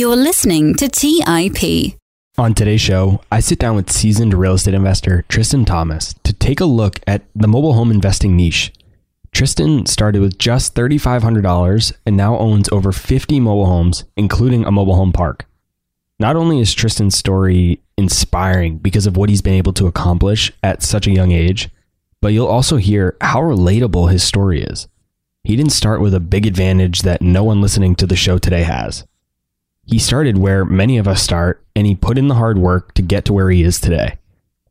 You're listening to TIP. On today's show, I sit down with seasoned real estate investor Tristan Thomas to take a look at the mobile home investing niche. Tristan started with just $3,500 and now owns over 50 mobile homes, including a mobile home park. Not only is Tristan's story inspiring because of what he's been able to accomplish at such a young age, but you'll also hear how relatable his story is. He didn't start with a big advantage that no one listening to the show today has. He started where many of us start, and he put in the hard work to get to where he is today.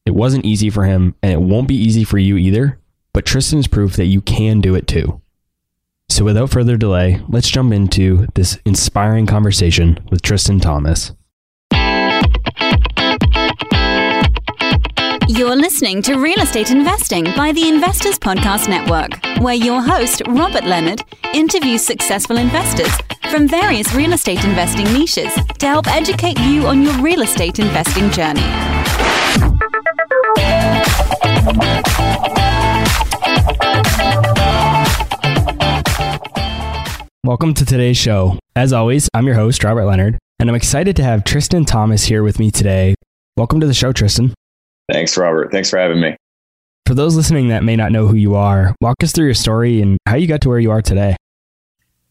It wasn't easy for him, and it won't be easy for you either, but Tristan's proof that you can do it too. So, without further delay, let's jump into this inspiring conversation with Tristan Thomas. You're listening to Real Estate Investing by the Investors Podcast Network, where your host, Robert Leonard, interviews successful investors from various real estate investing niches to help educate you on your real estate investing journey. Welcome to today's show. As always, I'm your host, Robert Leonard, and I'm excited to have Tristan Thomas here with me today. Welcome to the show, Tristan. Thanks, Robert. Thanks for having me. For those listening that may not know who you are, walk us through your story and how you got to where you are today.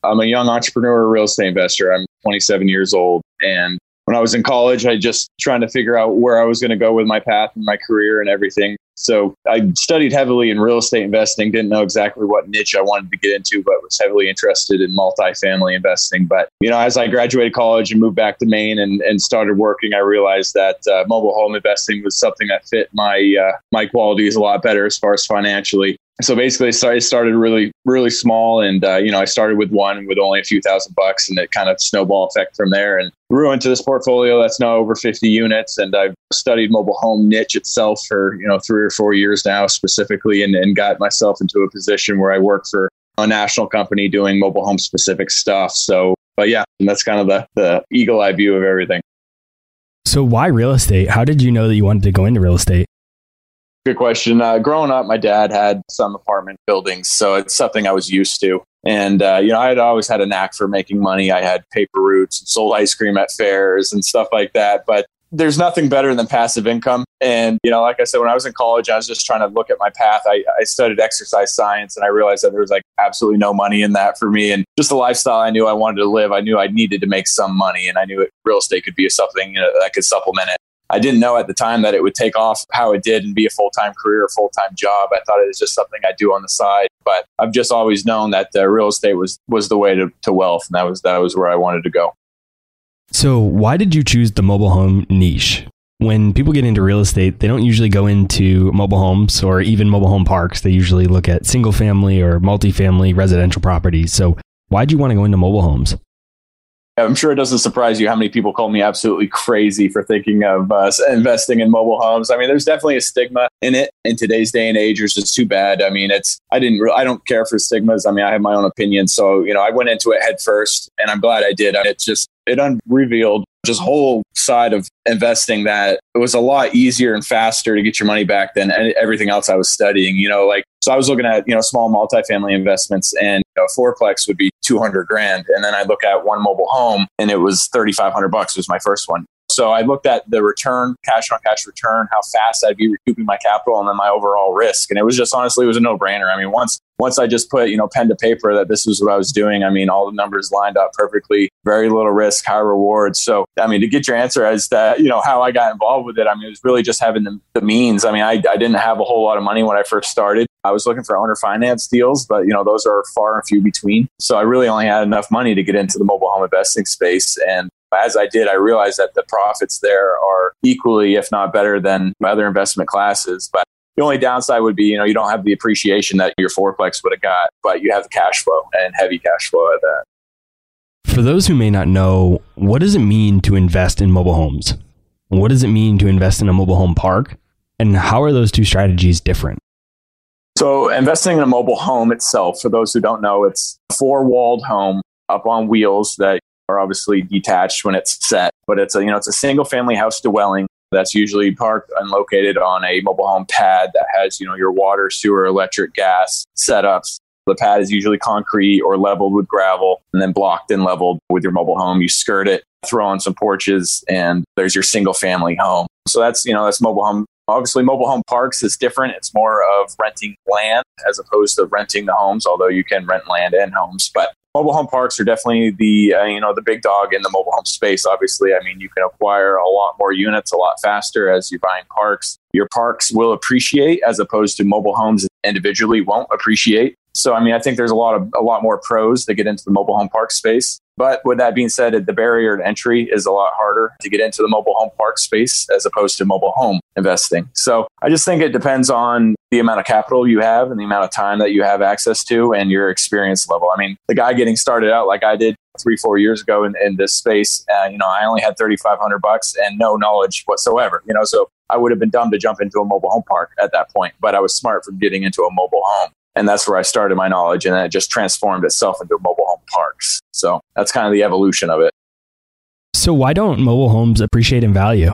I'm a young entrepreneur, real estate investor. I'm 27 years old. And when I was in college, I just trying to figure out where I was going to go with my path and my career and everything. So I studied heavily in real estate investing, didn't know exactly what niche I wanted to get into, but was heavily interested in multifamily investing. But, you know, as I graduated college and moved back to Maine and, and started working, I realized that uh, mobile home investing was something that fit my, uh, my qualities a lot better as far as financially so basically I started really really small and uh, you know I started with one with only a few thousand bucks and it kind of snowball effect from there and grew into this portfolio that's now over 50 units and I've studied mobile home niche itself for you know three or four years now specifically and, and got myself into a position where I work for a national company doing mobile home specific stuff. So but yeah that's kind of the, the eagle eye view of everything. So why real estate? How did you know that you wanted to go into real estate Good question. Uh, growing up, my dad had some apartment buildings, so it's something I was used to. And, uh, you know, I had always had a knack for making money. I had paper routes and sold ice cream at fairs and stuff like that. But there's nothing better than passive income. And, you know, like I said, when I was in college, I was just trying to look at my path. I, I studied exercise science and I realized that there was like absolutely no money in that for me. And just the lifestyle I knew I wanted to live, I knew I needed to make some money. And I knew real estate could be something you know, that could supplement it. I didn't know at the time that it would take off how it did and be a full time career, full time job. I thought it was just something I do on the side. But I've just always known that uh, real estate was was the way to, to wealth, and that was that was where I wanted to go. So, why did you choose the mobile home niche? When people get into real estate, they don't usually go into mobile homes or even mobile home parks. They usually look at single family or multifamily residential properties. So, why did you want to go into mobile homes? I'm sure it doesn't surprise you how many people call me absolutely crazy for thinking of uh, investing in mobile homes. I mean, there's definitely a stigma in it in today's day and age. It's just too bad. I mean, it's I didn't re- I don't care for stigmas. I mean, I have my own opinion, so you know, I went into it head first, and I'm glad I did. It just it unrevealed just whole side of investing that it was a lot easier and faster to get your money back than everything else I was studying. You know, like so I was looking at you know small multifamily investments, and know, fourplex would be two hundred grand, and then I look at one mobile home, and it was thirty five hundred bucks. Was my first one. So I looked at the return, cash on cash return, how fast I'd be recouping my capital, and then my overall risk. And it was just honestly, it was a no brainer. I mean, once once I just put you know pen to paper that this was what I was doing, I mean, all the numbers lined up perfectly. Very little risk, high reward. So I mean, to get your answer as to you know how I got involved with it, I mean, it was really just having the, the means. I mean, I, I didn't have a whole lot of money when I first started. I was looking for owner finance deals, but you know those are far and few between. So I really only had enough money to get into the mobile home investing space, and as I did, I realized that the profits there are equally, if not better, than other investment classes. But the only downside would be, you know, you don't have the appreciation that your fourplex would have got, but you have the cash flow and heavy cash flow at that. For those who may not know, what does it mean to invest in mobile homes? What does it mean to invest in a mobile home park? And how are those two strategies different? So, investing in a mobile home itself, for those who don't know, it's a four walled home up on wheels that are obviously detached when it's set, but it's a, you know, it's a single family house dwelling that's usually parked and located on a mobile home pad that has, you know, your water, sewer, electric, gas setups. The pad is usually concrete or leveled with gravel and then blocked and leveled with your mobile home. You skirt it, throw on some porches, and there's your single family home. So that's, you know, that's mobile home. Obviously, mobile home parks is different. It's more of renting land as opposed to renting the homes, although you can rent land and homes. But mobile home parks are definitely the uh, you know the big dog in the mobile home space obviously. I mean you can acquire a lot more units a lot faster as you buy in parks. Your parks will appreciate as opposed to mobile homes individually won't appreciate. So i mean i think there's a lot of a lot more pros that get into the mobile home park space but with that being said, the barrier to entry is a lot harder to get into the mobile home park space as opposed to mobile home investing. So I just think it depends on the amount of capital you have and the amount of time that you have access to and your experience level. I mean, the guy getting started out like I did three, four years ago in, in this space, uh, you know, I only had 3,500 bucks and no knowledge whatsoever, you know, so I would have been dumb to jump into a mobile home park at that point, but I was smart from getting into a mobile home. And that's where I started my knowledge. And then it just transformed itself into mobile home parks. So that's kind of the evolution of it. So, why don't mobile homes appreciate in value?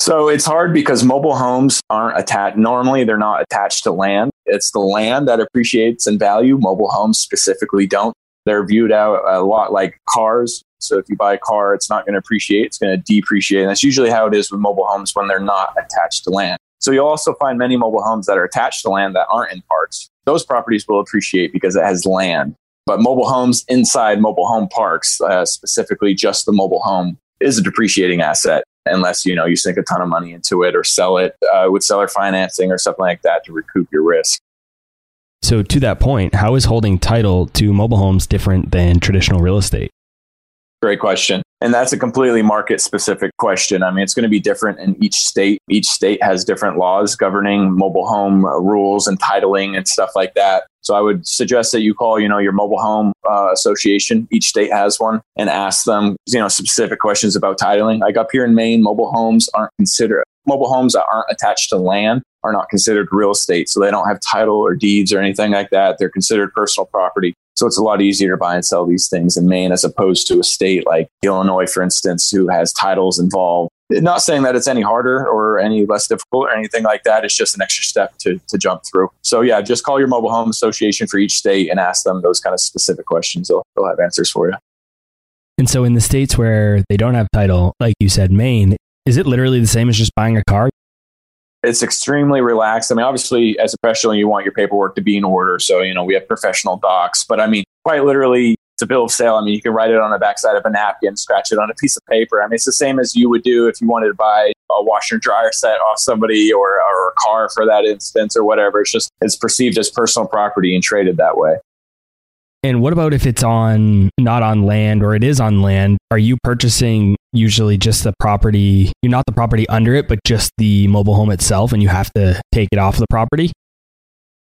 So it's hard because mobile homes aren't attached. Normally, they're not attached to land. It's the land that appreciates in value. Mobile homes specifically don't. They're viewed out a lot like cars. So if you buy a car, it's not going to appreciate. It's going to depreciate. And that's usually how it is with mobile homes when they're not attached to land. So you'll also find many mobile homes that are attached to land that aren't in parks. Those properties will appreciate because it has land. But mobile homes inside mobile home parks, uh, specifically just the mobile home, is a depreciating asset unless you know you sink a ton of money into it or sell it uh, with seller financing or something like that to recoup your risk. So, to that point, how is holding title to mobile homes different than traditional real estate? Great question. And that's a completely market specific question. I mean, it's going to be different in each state. Each state has different laws governing mobile home uh, rules and titling and stuff like that. So I would suggest that you call, you know, your mobile home uh, association. Each state has one, and ask them, you know, specific questions about titling. Like up here in Maine, mobile homes aren't considered mobile homes that aren't attached to land are not considered real estate. So they don't have title or deeds or anything like that. They're considered personal property. So it's a lot easier to buy and sell these things in Maine as opposed to a state like Illinois, for instance, who has titles involved. Not saying that it's any harder or any less difficult or anything like that. It's just an extra step to, to jump through. So yeah, just call your mobile home association for each state and ask them those kind of specific questions. They'll, they'll have answers for you. And so in the states where they don't have title, like you said, Maine, is it literally the same as just buying a car? It's extremely relaxed. I mean, obviously, as a professional, you want your paperwork to be in order. So, you know, we have professional docs, but I mean, quite literally, it's a bill of sale. I mean, you can write it on the backside of a napkin, scratch it on a piece of paper. I mean, it's the same as you would do if you wanted to buy a washer and dryer set off somebody or, or a car for that instance or whatever. It's just, it's perceived as personal property and traded that way. And what about if it's on not on land or it is on land? Are you purchasing usually just the property? You're not the property under it, but just the mobile home itself, and you have to take it off the property?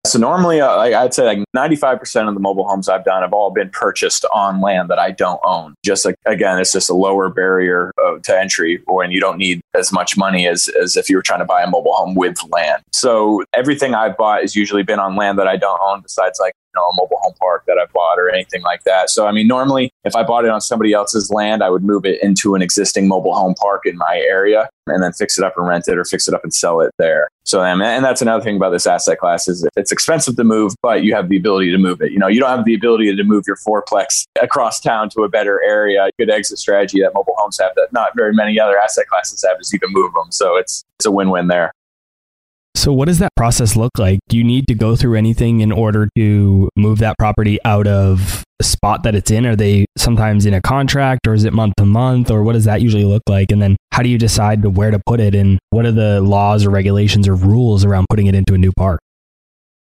So normally, uh, I'd say like 95% of the mobile homes I've done have all been purchased on land that I don't own. Just like, again, it's just a lower barrier uh, to entry or and you don't need as much money as, as if you were trying to buy a mobile home with land. So everything I've bought has usually been on land that I don't own besides like know, a mobile home park that I bought or anything like that. So, I mean, normally if I bought it on somebody else's land, I would move it into an existing mobile home park in my area and then fix it up and rent it or fix it up and sell it there. So, and that's another thing about this asset class is it's expensive to move, but you have the ability to move it. You know, you don't have the ability to move your fourplex across town to a better area. Good exit strategy that mobile homes have that not very many other asset classes have is you can move them. So it's, it's a win-win there. So, what does that process look like? Do you need to go through anything in order to move that property out of the spot that it's in? Are they sometimes in a contract or is it month to month or what does that usually look like? And then how do you decide to where to put it and what are the laws or regulations or rules around putting it into a new park?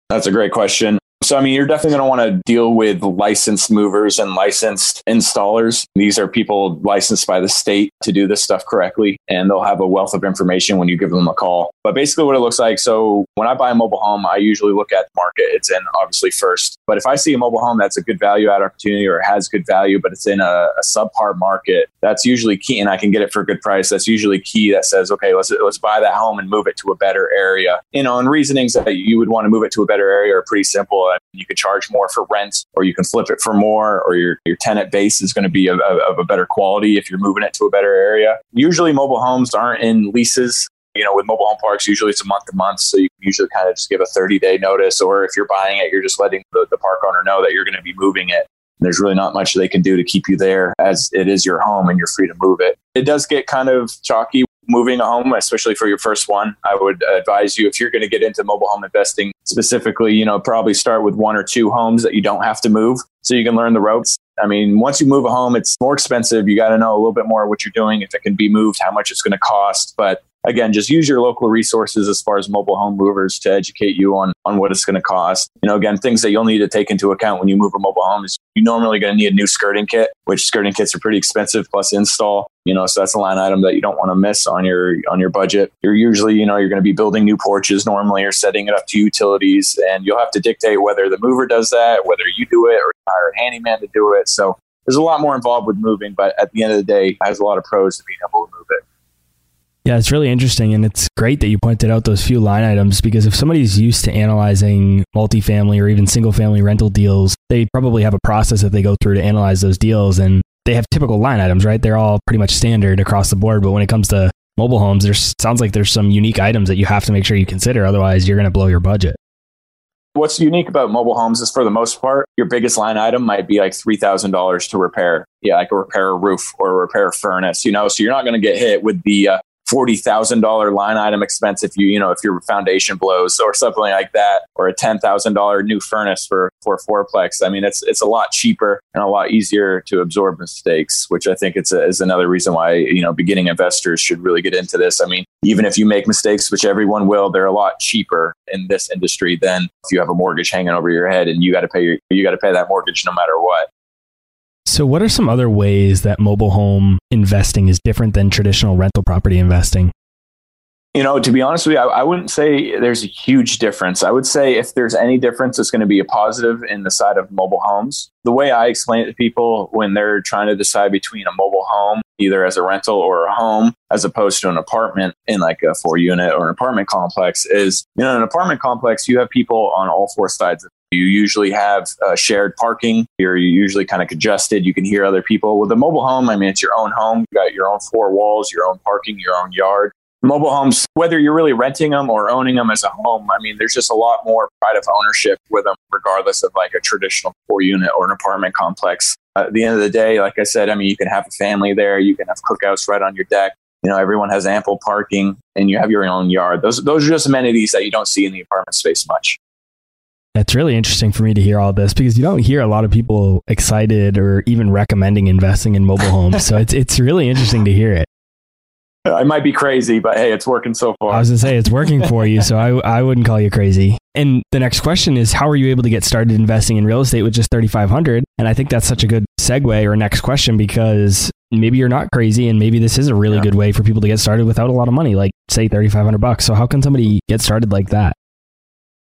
That's a great question. So, I mean, you're definitely going to want to deal with licensed movers and licensed installers. These are people licensed by the state to do this stuff correctly, and they'll have a wealth of information when you give them a call. But basically, what it looks like so, when I buy a mobile home, I usually look at the market it's in, obviously, first. But if I see a mobile home that's a good value add opportunity or has good value, but it's in a, a subpar market, that's usually key, and I can get it for a good price. That's usually key that says, okay, let's, let's buy that home and move it to a better area. You know, and reasonings that you would want to move it to a better area are pretty simple you could charge more for rent or you can flip it for more or your, your tenant base is going to be of, of a better quality if you're moving it to a better area. Usually mobile homes aren't in leases You know, with mobile home parks, usually it's a month to month. So you can usually kind of just give a 30 day notice. Or if you're buying it, you're just letting the, the park owner know that you're going to be moving it. There's really not much they can do to keep you there as it is your home and you're free to move it. It does get kind of chalky moving a home, especially for your first one. I would advise you if you're going to get into mobile home investing specifically, you know, probably start with one or two homes that you don't have to move so you can learn the ropes. I mean, once you move a home, it's more expensive. You got to know a little bit more what you're doing, if it can be moved, how much it's going to cost. But again, just use your local resources as far as mobile home movers to educate you on, on what it's going to cost. You know, again, things that you'll need to take into account when you move a mobile home is you're normally going to need a new skirting kit, which skirting kits are pretty expensive plus install. You know, so that's a line item that you don't want to miss on your on your budget. You're usually, you know, you're going to be building new porches normally or setting it up to utilities, and you'll have to dictate whether the mover does that, whether you do it, or hire a handyman to do it. So there's a lot more involved with moving, but at the end of the day, has a lot of pros to being able to move it. Yeah, it's really interesting. And it's great that you pointed out those few line items because if somebody's used to analyzing multifamily or even single family rental deals, they probably have a process that they go through to analyze those deals. And they have typical line items, right? They're all pretty much standard across the board. But when it comes to mobile homes, there sounds like there's some unique items that you have to make sure you consider. Otherwise, you're going to blow your budget. What's unique about mobile homes is for the most part, your biggest line item might be like $3,000 to repair. Yeah, like a repair a roof or a repair a furnace, you know, so you're not going to get hit with the uh, forty thousand dollar line item expense if you you know if your foundation blows or something like that, or a ten thousand dollar new furnace for for fourplex. I mean, it's it's a lot cheaper and a lot easier to absorb mistakes, which I think it's a, is another reason why you know beginning investors should really get into this. I mean, even if you make mistakes, which everyone will, they're a lot cheaper in this industry than if you have a mortgage hanging over your head and you got to pay your, you got to pay that mortgage no matter what. So, what are some other ways that mobile home investing is different than traditional rental property investing? You know, to be honest with you, I, I, wouldn't say there's a huge difference. I would say if there's any difference, it's going to be a positive in the side of mobile homes. The way I explain it to people when they're trying to decide between a mobile home, either as a rental or a home, as opposed to an apartment in like a four unit or an apartment complex, is, you know, an apartment complex, you have people on all four sides of you usually have uh, shared parking. You're usually kind of congested. You can hear other people. With a mobile home, I mean, it's your own home. You got your own four walls, your own parking, your own yard. Mobile homes, whether you're really renting them or owning them as a home, I mean, there's just a lot more pride of ownership with them, regardless of like a traditional four unit or an apartment complex. at the end of the day, like I said, I mean, you can have a family there. You can have cookouts right on your deck. You know, everyone has ample parking and you have your own yard. Those, those are just amenities that you don't see in the apartment space much. It's really interesting for me to hear all this because you don't hear a lot of people excited or even recommending investing in mobile homes. so it's it's really interesting to hear it. I might be crazy, but hey, it's working so far. I was gonna say it's working for you, so I I wouldn't call you crazy. And the next question is, how are you able to get started investing in real estate with just thirty five hundred? And I think that's such a good segue or next question because maybe you're not crazy, and maybe this is a really yeah. good way for people to get started without a lot of money, like say thirty five hundred bucks. So how can somebody get started like that?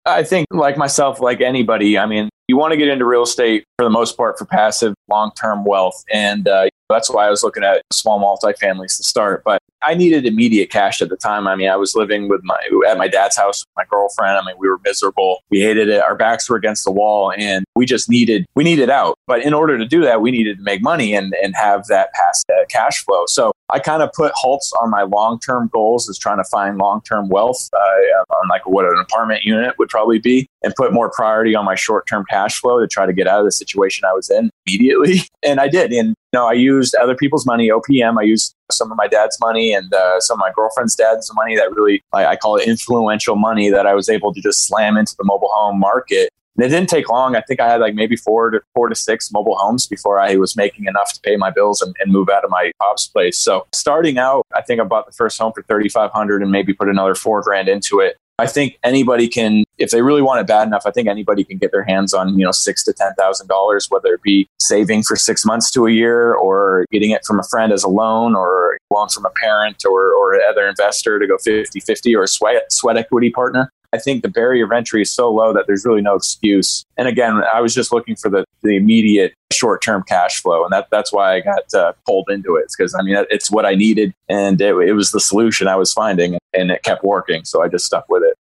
I think, like myself, like anybody, I mean, you want to get into real estate for the most part for passive long term wealth. And uh, that's why I was looking at small multifamilies to start. But I needed immediate cash at the time. I mean, I was living with my at my dad's house with my girlfriend. I mean, we were miserable. We hated it. Our backs were against the wall, and we just needed we needed out. But in order to do that, we needed to make money and and have that past uh, cash flow. So I kind of put halts on my long term goals as trying to find long term wealth uh, on like what an apartment unit would probably be, and put more priority on my short term cash flow to try to get out of the situation I was in immediately. And I did. And you know, I used other people's money, OPM. I used some of my dad's money and uh, some of my girlfriend's dad's money that really, I, I call it influential money that I was able to just slam into the mobile home market and it didn't take long. I think I had like maybe four to four to six mobile homes before I was making enough to pay my bills and, and move out of my pop's place. So starting out, I think I bought the first home for thirty five hundred and maybe put another four grand into it. I think anybody can, if they really want it bad enough, I think anybody can get their hands on, you know, six to ten thousand dollars, whether it be saving for six months to a year or getting it from a friend as a loan or loan from a parent or, or other investor to go 50-50 or a sweat sweat equity partner. I think the barrier of entry is so low that there's really no excuse. And again, I was just looking for the, the immediate short term cash flow. And that, that's why I got uh, pulled into it. because I mean, it's what I needed and it, it was the solution I was finding and it kept working. So I just stuck with it.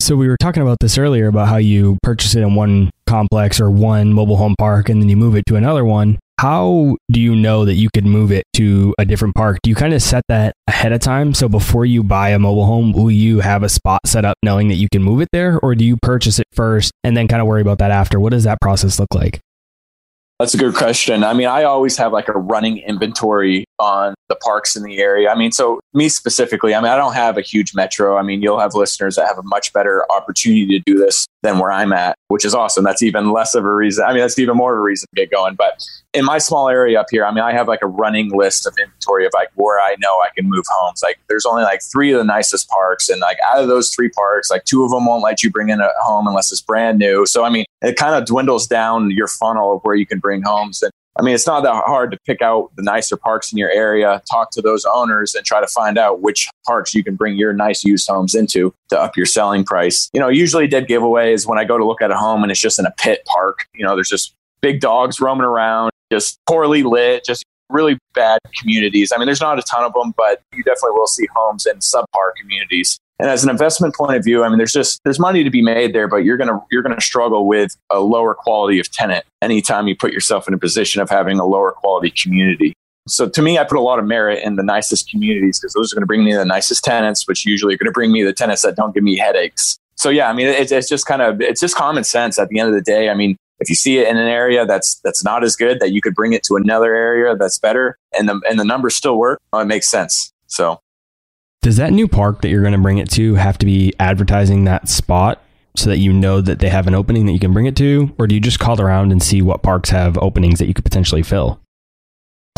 So we were talking about this earlier about how you purchase it in one complex or one mobile home park and then you move it to another one. How do you know that you could move it to a different park? Do you kind of set that ahead of time? So before you buy a mobile home, will you have a spot set up knowing that you can move it there? Or do you purchase it first and then kind of worry about that after? What does that process look like? That's a good question. I mean, I always have like a running inventory on the parks in the area. I mean, so me specifically, I mean, I don't have a huge metro. I mean, you'll have listeners that have a much better opportunity to do this than where I'm at, which is awesome. That's even less of a reason. I mean, that's even more of a reason to get going. But in my small area up here, I mean, I have like a running list of inventory of like where I know I can move homes. Like there's only like three of the nicest parks. And like out of those three parks, like two of them won't let you bring in a home unless it's brand new. So, I mean, it kind of dwindles down your funnel of where you can bring homes. And I mean, it's not that hard to pick out the nicer parks in your area, talk to those owners, and try to find out which parks you can bring your nice used homes into to up your selling price. You know, usually dead giveaway is when I go to look at a home and it's just in a pit park. You know, there's just big dogs roaming around, just poorly lit, just really bad communities. I mean, there's not a ton of them, but you definitely will see homes in subpar communities. And as an investment point of view, I mean, there's just there's money to be made there, but you're gonna you're gonna struggle with a lower quality of tenant anytime you put yourself in a position of having a lower quality community. So to me, I put a lot of merit in the nicest communities because those are going to bring me the nicest tenants, which usually are going to bring me the tenants that don't give me headaches. So yeah, I mean, it's, it's just kind of it's just common sense. At the end of the day, I mean, if you see it in an area that's that's not as good, that you could bring it to another area that's better, and the and the numbers still work, well, it makes sense. So does that new park that you're going to bring it to have to be advertising that spot so that you know that they have an opening that you can bring it to? Or do you just call around and see what parks have openings that you could potentially fill?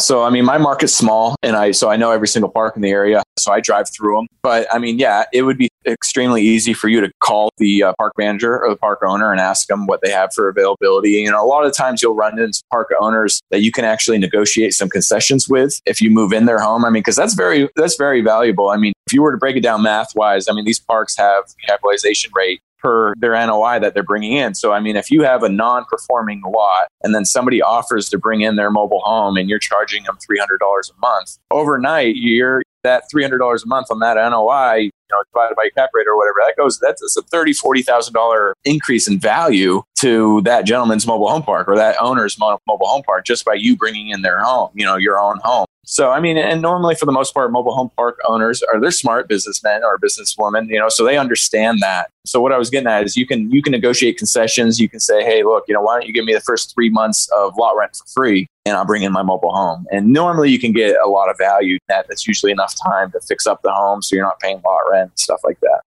So, I mean, my market's small and I, so I know every single park in the area. So I drive through them. But I mean, yeah, it would be extremely easy for you to call the uh, park manager or the park owner and ask them what they have for availability. You know, a lot of times you'll run into park owners that you can actually negotiate some concessions with if you move in their home. I mean, because that's very, that's very valuable. I mean, if you were to break it down math wise, I mean, these parks have capitalization rate per their NOI that they're bringing in. So, I mean, if you have a non performing lot and then somebody offers to bring in their mobile home and you're charging them $300 a month, overnight, you're that $300 a month on that NOI, you know, divided by cap rate or whatever, that goes, that's a $30,000, $40,000 increase in value to that gentleman's mobile home park or that owner's mobile home park just by you bringing in their home, you know, your own home. So, I mean, and normally for the most part, mobile home park owners are they're smart businessmen or businesswomen, you know, so they understand that. So what I was getting at is you can you can negotiate concessions. You can say, hey, look, you know, why don't you give me the first three months of lot rent for free, and I'll bring in my mobile home. And normally you can get a lot of value. That that's usually enough time to fix up the home, so you're not paying lot rent and stuff like that.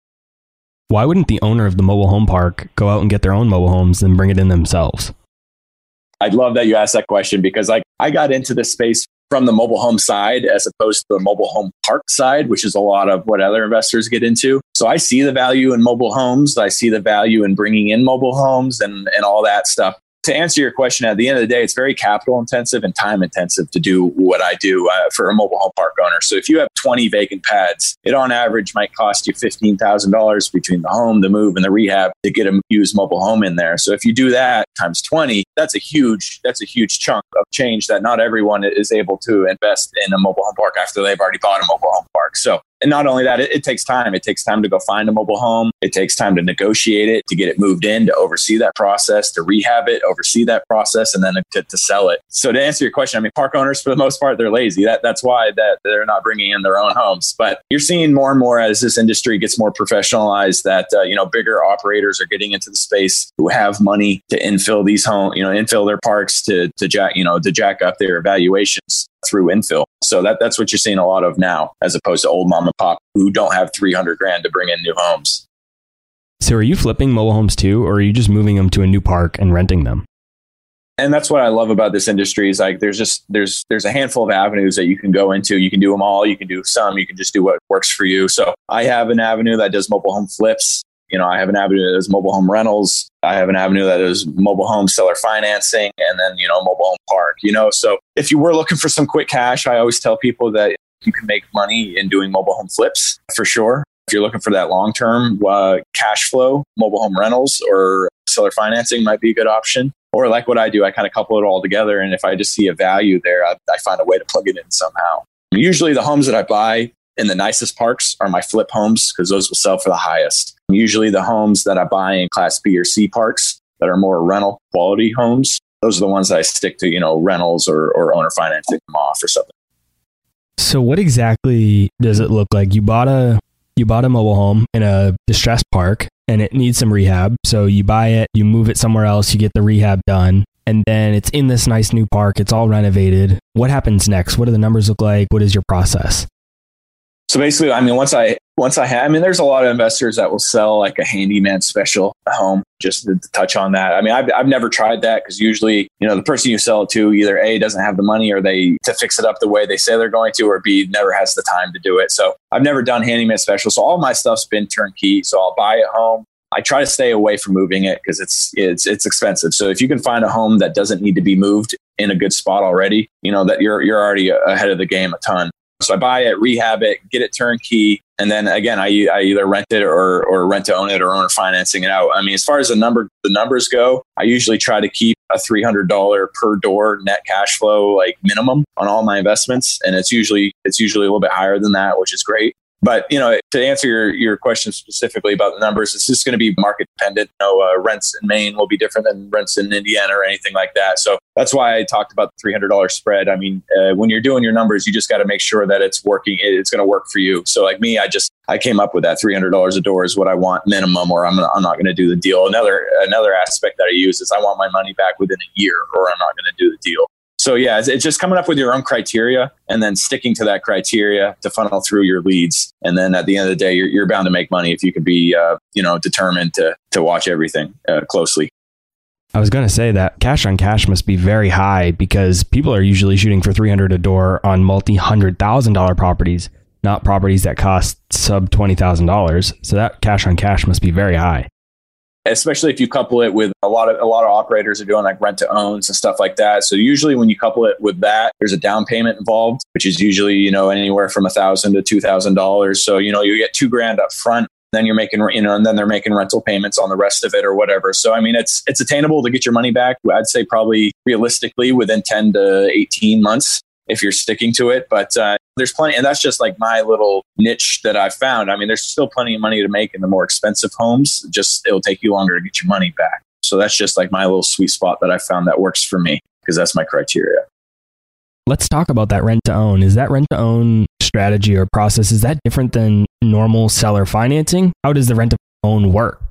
Why wouldn't the owner of the mobile home park go out and get their own mobile homes and bring it in themselves? I'd love that you asked that question because like I got into this space from the mobile home side as opposed to the mobile home park side, which is a lot of what other investors get into. So I see the value in mobile homes. I see the value in bringing in mobile homes and, and all that stuff to answer your question, at the end of the day, it's very capital intensive and time intensive to do what I do uh, for a mobile home park owner. So if you have 20 vacant pads, it on average might cost you $15,000 between the home, the move, and the rehab to get a used mobile home in there. So if you do that times 20, that's a huge, that's a huge chunk of change that not everyone is able to invest in a mobile home park after they've already bought a mobile home park. So and not only that, it, it, takes time. It takes time to go find a mobile home. It takes time to negotiate it, to get it moved in, to oversee that process, to rehab it, oversee that process, and then to, to sell it. So to answer your question, I mean, park owners for the most part they're lazy. That that's why that they're not bringing in their own homes. But you're seeing more and more as this industry gets more professionalized that uh, you know bigger operators are getting into the space who have money to infill these home, you know, infill their parks to to jack you know to jack up their valuations through infill. So that, that's what you're seeing a lot of now, as opposed to old mom and pop who don't have 300 grand to bring in new homes. So are you flipping mobile homes too, or are you just moving them to a new park and renting them? and that's what I love about this industry is like there's just there's there's a handful of avenues that you can go into. You can do them all. You can do some. You can just do what works for you. So I have an avenue that does mobile home flips. You know, I have an avenue that is mobile home rentals. I have an avenue that is mobile home seller financing and then, you know, mobile home park, you know. So if you were looking for some quick cash, I always tell people that you can make money in doing mobile home flips for sure. If you're looking for that long term uh, cash flow, mobile home rentals or seller financing might be a good option. Or like what I do, I kind of couple it all together. And if I just see a value there, I, I find a way to plug it in somehow. Usually the homes that I buy in the nicest parks are my flip homes because those will sell for the highest. Usually the homes that I buy in class B or C parks that are more rental quality homes those are the ones that I stick to, you know, rentals or, or owner financing them off or something. So what exactly does it look like? You bought a you bought a mobile home in a distressed park and it needs some rehab. So you buy it, you move it somewhere else, you get the rehab done, and then it's in this nice new park, it's all renovated. What happens next? What do the numbers look like? What is your process? So basically, I mean, once I once I have, I mean, there's a lot of investors that will sell like a handyman special home. Just to, to touch on that, I mean, I've I've never tried that because usually, you know, the person you sell it to either a doesn't have the money or they to fix it up the way they say they're going to, or b never has the time to do it. So I've never done handyman special. So all my stuff's been turnkey. So I'll buy a home. I try to stay away from moving it because it's it's it's expensive. So if you can find a home that doesn't need to be moved in a good spot already, you know that you're you're already ahead of the game a ton. So I buy it, rehab it, get it turnkey, and then again, I, I either rent it or or rent to own it or owner financing it out. I mean, as far as the number the numbers go, I usually try to keep a three hundred dollar per door net cash flow like minimum on all my investments, and it's usually it's usually a little bit higher than that, which is great. But you know, to answer your, your question specifically about the numbers, it's just going to be market dependent. You know, uh, rents in Maine will be different than rents in Indiana or anything like that. So that's why I talked about the three hundred dollars spread. I mean, uh, when you're doing your numbers, you just got to make sure that it's working. It's going to work for you. So like me, I just I came up with that three hundred dollars a door is what I want minimum, or I'm I'm not going to do the deal. Another another aspect that I use is I want my money back within a year, or I'm not going to do the deal. So yeah, it's, it's, just coming up with your own criteria and then sticking to that criteria to funnel through your leads. And then at the end of the day, you're, you're bound to make money if you can be, uh, you know, determined to to watch everything uh, closely. I was going to say that cash on cash must be very high because people are usually shooting for 300 a door on multi hundred thousand dollar properties, not properties that cost sub $20,000. So that cash on cash must be very high especially if you couple it with a lot of a lot of operators are doing like rent to owns and stuff like that. So usually when you couple it with that, there's a down payment involved, which is usually you know anywhere from a thousand to two thousand dollars. So you know you get two grand up front. Then you're making, you know, and then they're making rental payments on the rest of it or whatever. So, I mean, it's it's attainable to get your money back. I'd say probably realistically within 10 to 18 months if you're sticking to it. But uh, there's plenty, and that's just like my little niche that I've found. I mean, there's still plenty of money to make in the more expensive homes. Just it'll take you longer to get your money back. So that's just like my little sweet spot that I found that works for me because that's my criteria. Let's talk about that rent to own. Is that rent to own strategy or process is that different than normal seller financing? How does the rent to own work?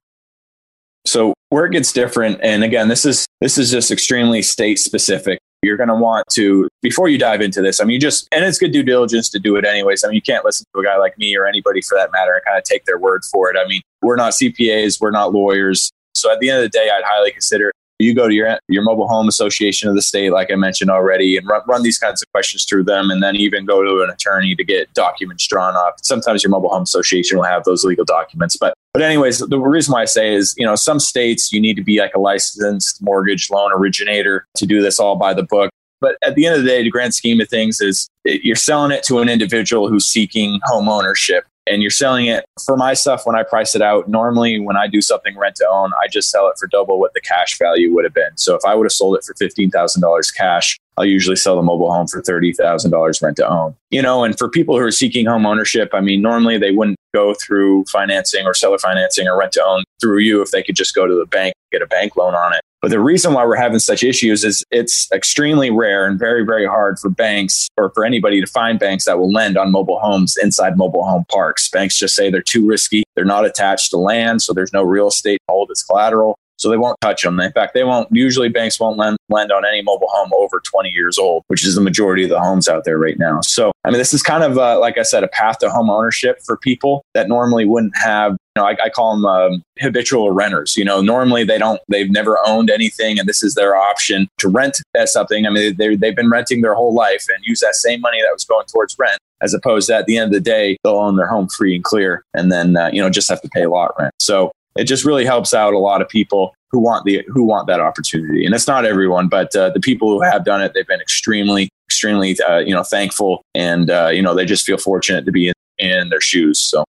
So where it gets different, and again, this is this is just extremely state specific you're going to want to before you dive into this i mean you just and it's good due diligence to do it anyways. I mean you can't listen to a guy like me or anybody for that matter and kind of take their word for it. I mean we're not cpas we're not lawyers. So at the end of the day i'd highly consider you go to your your mobile home association of the state, like I mentioned already, and run, run these kinds of questions through them, and then even go to an attorney to get documents drawn up. Sometimes your mobile home association will have those legal documents, but but anyways, the reason why I say is, you know, some states you need to be like a licensed mortgage loan originator to do this all by the book. But at the end of the day, the grand scheme of things is you're selling it to an individual who's seeking home ownership and you're selling it for my stuff when I price it out. Normally, when I do something rent to own, I just sell it for double what the cash value would have been. So if I would have sold it for $15,000 cash, I'll usually sell the mobile home for $30,000 rent to own. You know, and for people who are seeking home ownership, I mean, normally they wouldn't go through financing or seller financing or rent to own through you if they could just go to the bank, get a bank loan on it. But the reason why we're having such issues is it's extremely rare and very, very hard for banks or for anybody to find banks that will lend on mobile homes inside mobile home parks. Banks just say they're too risky. They're not attached to land, so there's no real estate hold as collateral. So they won't touch them. In fact, they won't, usually banks won't lend, lend on any mobile home over 20 years old, which is the majority of the homes out there right now. So, I mean, this is kind of, uh, like I said, a path to home ownership for people that normally wouldn't have you know, I, I call them um, habitual renters. You know, normally they don't, they've never owned anything, and this is their option to rent as something. I mean, they, they've been renting their whole life and use that same money that was going towards rent, as opposed to at the end of the day, they'll own their home free and clear, and then uh, you know just have to pay a lot rent. So it just really helps out a lot of people who want the who want that opportunity. And it's not everyone but uh, the people who have done it they've been extremely extremely uh, you know thankful and uh, you know they just feel fortunate to be in, in their shoes so.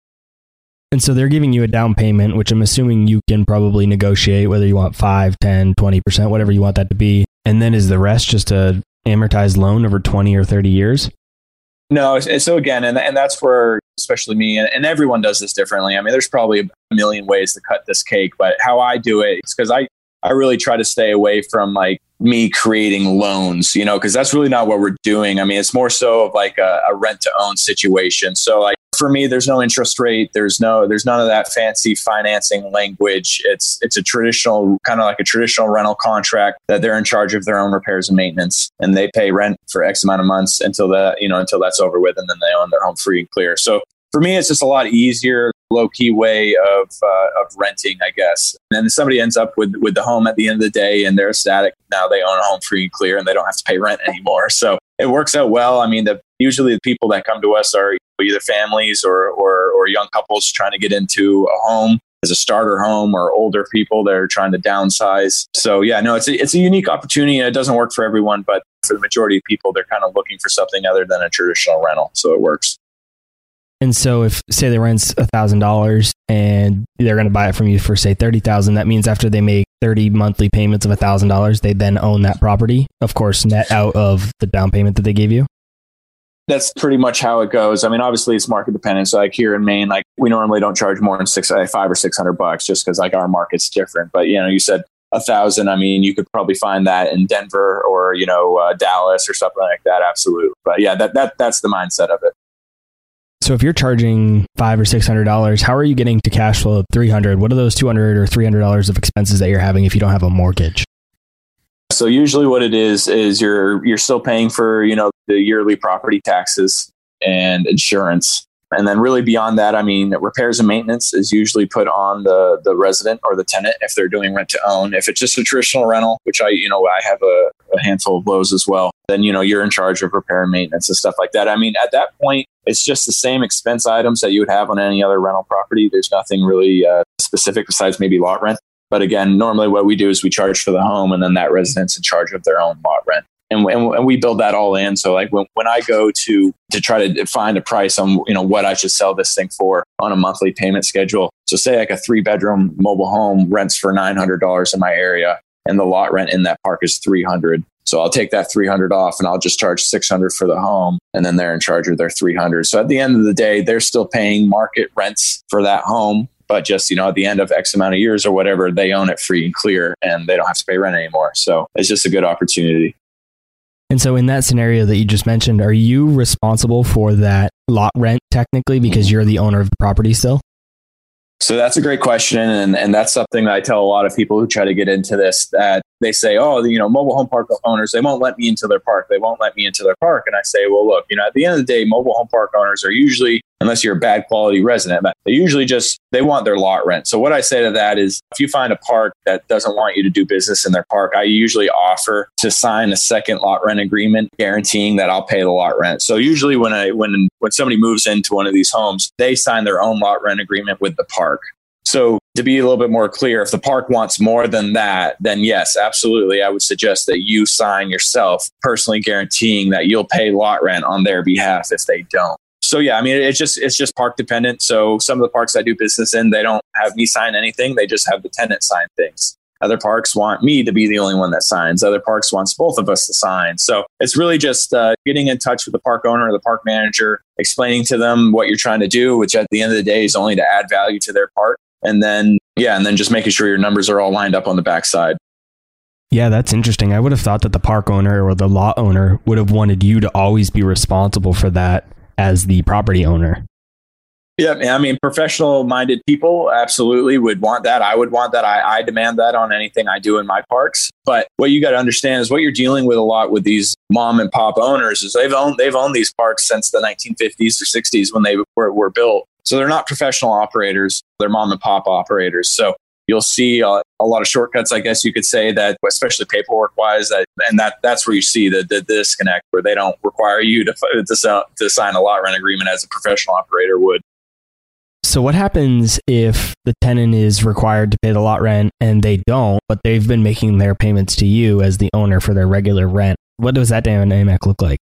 And so they're giving you a down payment which i'm assuming you can probably negotiate whether you want 5 10 20% whatever you want that to be. And then is the rest just a amortized loan over 20 or 30 years no, so again, and, and that's where, especially me, and, and everyone does this differently. I mean, there's probably a million ways to cut this cake, but how I do it is because I, I really try to stay away from like me creating loans, you know, because that's really not what we're doing. I mean, it's more so of like a, a rent to own situation. So like for me, there's no interest rate. There's no, there's none of that fancy financing language. It's, it's a traditional, kind of like a traditional rental contract that they're in charge of their own repairs and maintenance and they pay rent for X amount of months until the, you know, until that's over with and then they own their home free and clear. So for me, it's just a lot easier, low key way of uh, of renting, I guess. And then somebody ends up with with the home at the end of the day, and they're ecstatic. Now they own a home free and clear, and they don't have to pay rent anymore. So it works out well. I mean, the, usually the people that come to us are either families or, or or young couples trying to get into a home as a starter home, or older people that are trying to downsize. So yeah, no, it's a, it's a unique opportunity, and it doesn't work for everyone, but for the majority of people, they're kind of looking for something other than a traditional rental. So it works. And so if say the rent's a thousand dollars and they're going to buy it from you for say thirty thousand, that means after they make thirty monthly payments of a thousand dollars, they then own that property. Of course, net out of the down payment that they gave you. That's pretty much how it goes. I mean, obviously it's market dependent. So like here in Maine, like we normally don't charge more than six, uh, five or six hundred bucks, just because like our market's different. But you know, you said a thousand. I mean, you could probably find that in Denver or you know uh, Dallas or something like that. Absolutely. But yeah, that that that's the mindset of it. So if you're charging five or six hundred dollars, how are you getting to cash flow three hundred? What are those two hundred or three hundred dollars of expenses that you're having if you don't have a mortgage? So usually, what it is is you're you're still paying for you know the yearly property taxes and insurance, and then really beyond that, I mean, repairs and maintenance is usually put on the the resident or the tenant if they're doing rent to own. If it's just a traditional rental, which I you know I have a, a handful of those as well, then you know you're in charge of repair and maintenance and stuff like that. I mean, at that point, it's just the same expense items that you would have on any other rental property. There's nothing really uh, specific besides maybe lot rent. But again, normally what we do is we charge for the home, and then that resident's in charge of their own lot rent and, and, and we build that all in. So like when, when I go to to try to find a price on you know what I should sell this thing for on a monthly payment schedule. So say like a three bedroom mobile home rents for nine hundred dollars in my area, and the lot rent in that park is three hundred. So I'll take that 300 off and I'll just charge 600 for the home and then they're in charge of their 300. So at the end of the day, they're still paying market rents for that home, but just, you know, at the end of X amount of years or whatever, they own it free and clear and they don't have to pay rent anymore. So it's just a good opportunity. And so, in that scenario that you just mentioned, are you responsible for that lot rent technically because you're the owner of the property still? So that's a great question. And, and that's something that I tell a lot of people who try to get into this that they say, oh, you know, mobile home park owners, they won't let me into their park. They won't let me into their park. And I say, well, look, you know, at the end of the day, mobile home park owners are usually unless you're a bad quality resident. But they usually just they want their lot rent. So what I say to that is if you find a park that doesn't want you to do business in their park, I usually offer to sign a second lot rent agreement guaranteeing that I'll pay the lot rent. So usually when I when when somebody moves into one of these homes, they sign their own lot rent agreement with the park. So to be a little bit more clear, if the park wants more than that, then yes, absolutely. I would suggest that you sign yourself personally guaranteeing that you'll pay lot rent on their behalf if they don't so yeah, I mean, it's just it's just park dependent. So some of the parks I do business in, they don't have me sign anything; they just have the tenant sign things. Other parks want me to be the only one that signs. Other parks wants both of us to sign. So it's really just uh, getting in touch with the park owner or the park manager, explaining to them what you're trying to do, which at the end of the day is only to add value to their park. And then, yeah, and then just making sure your numbers are all lined up on the backside. Yeah, that's interesting. I would have thought that the park owner or the lot owner would have wanted you to always be responsible for that as the property owner. Yeah, I mean, professional minded people absolutely would want that. I would want that. I, I, demand that on anything I do in my parks. But what you got to understand is what you're dealing with a lot with these mom and pop owners is they've owned they've owned these parks since the 1950s or 60s when they were, were built. So they're not professional operators; they're mom and pop operators. So you'll see a, a, lot of shortcuts, I guess you could say that, especially paperwork wise, that, and that that's where you see the, the, disconnect where they don't require you to, to, to sign a lot rent agreement as a professional operator would. So what happens if the tenant is required to pay the lot rent and they don't, but they've been making their payments to you as the owner for their regular rent? What does that dynamic look like?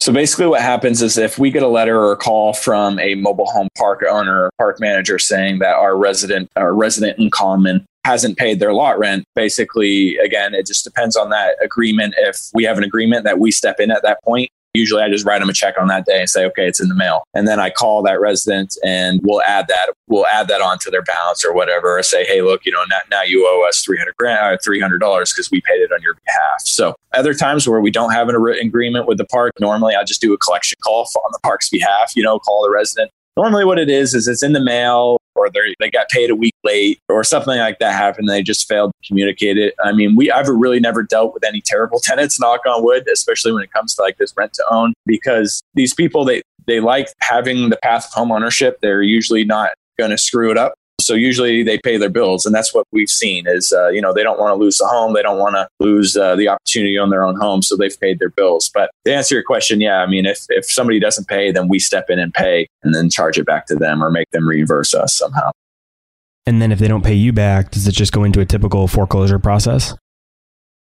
So basically, what happens is if we get a letter or a call from a mobile home park owner or park manager saying that our resident, our resident in common hasn't paid their lot rent, basically, again, it just depends on that agreement. If we have an agreement that we step in at that point Usually I just write them a check on that day and say, okay, it's in the mail. And then I call that resident and we'll add that, we'll add that onto their balance or whatever, or say, hey, look, you know, now, now you owe us 300 grand or uh, $300 because we paid it on your behalf. So other times where we don't have a written agreement with the park, normally I just do a collection call on the park's behalf, you know, call the resident. Normally what it is, is it's in the mail or they got paid a week late or something like that happened. They just failed to communicate it. I mean, we I've really never dealt with any terrible tenants, knock on wood, especially when it comes to like this rent to own, because these people they they like having the path of home ownership. They're usually not going to screw it up. So usually they pay their bills, and that's what we've seen is uh, you know they don't want to lose the home, they don't want to lose uh, the opportunity on their own home, so they've paid their bills. But to answer your question, yeah, I mean if if somebody doesn't pay, then we step in and pay, and then charge it back to them or make them reimburse us somehow. And then if they don't pay you back, does it just go into a typical foreclosure process?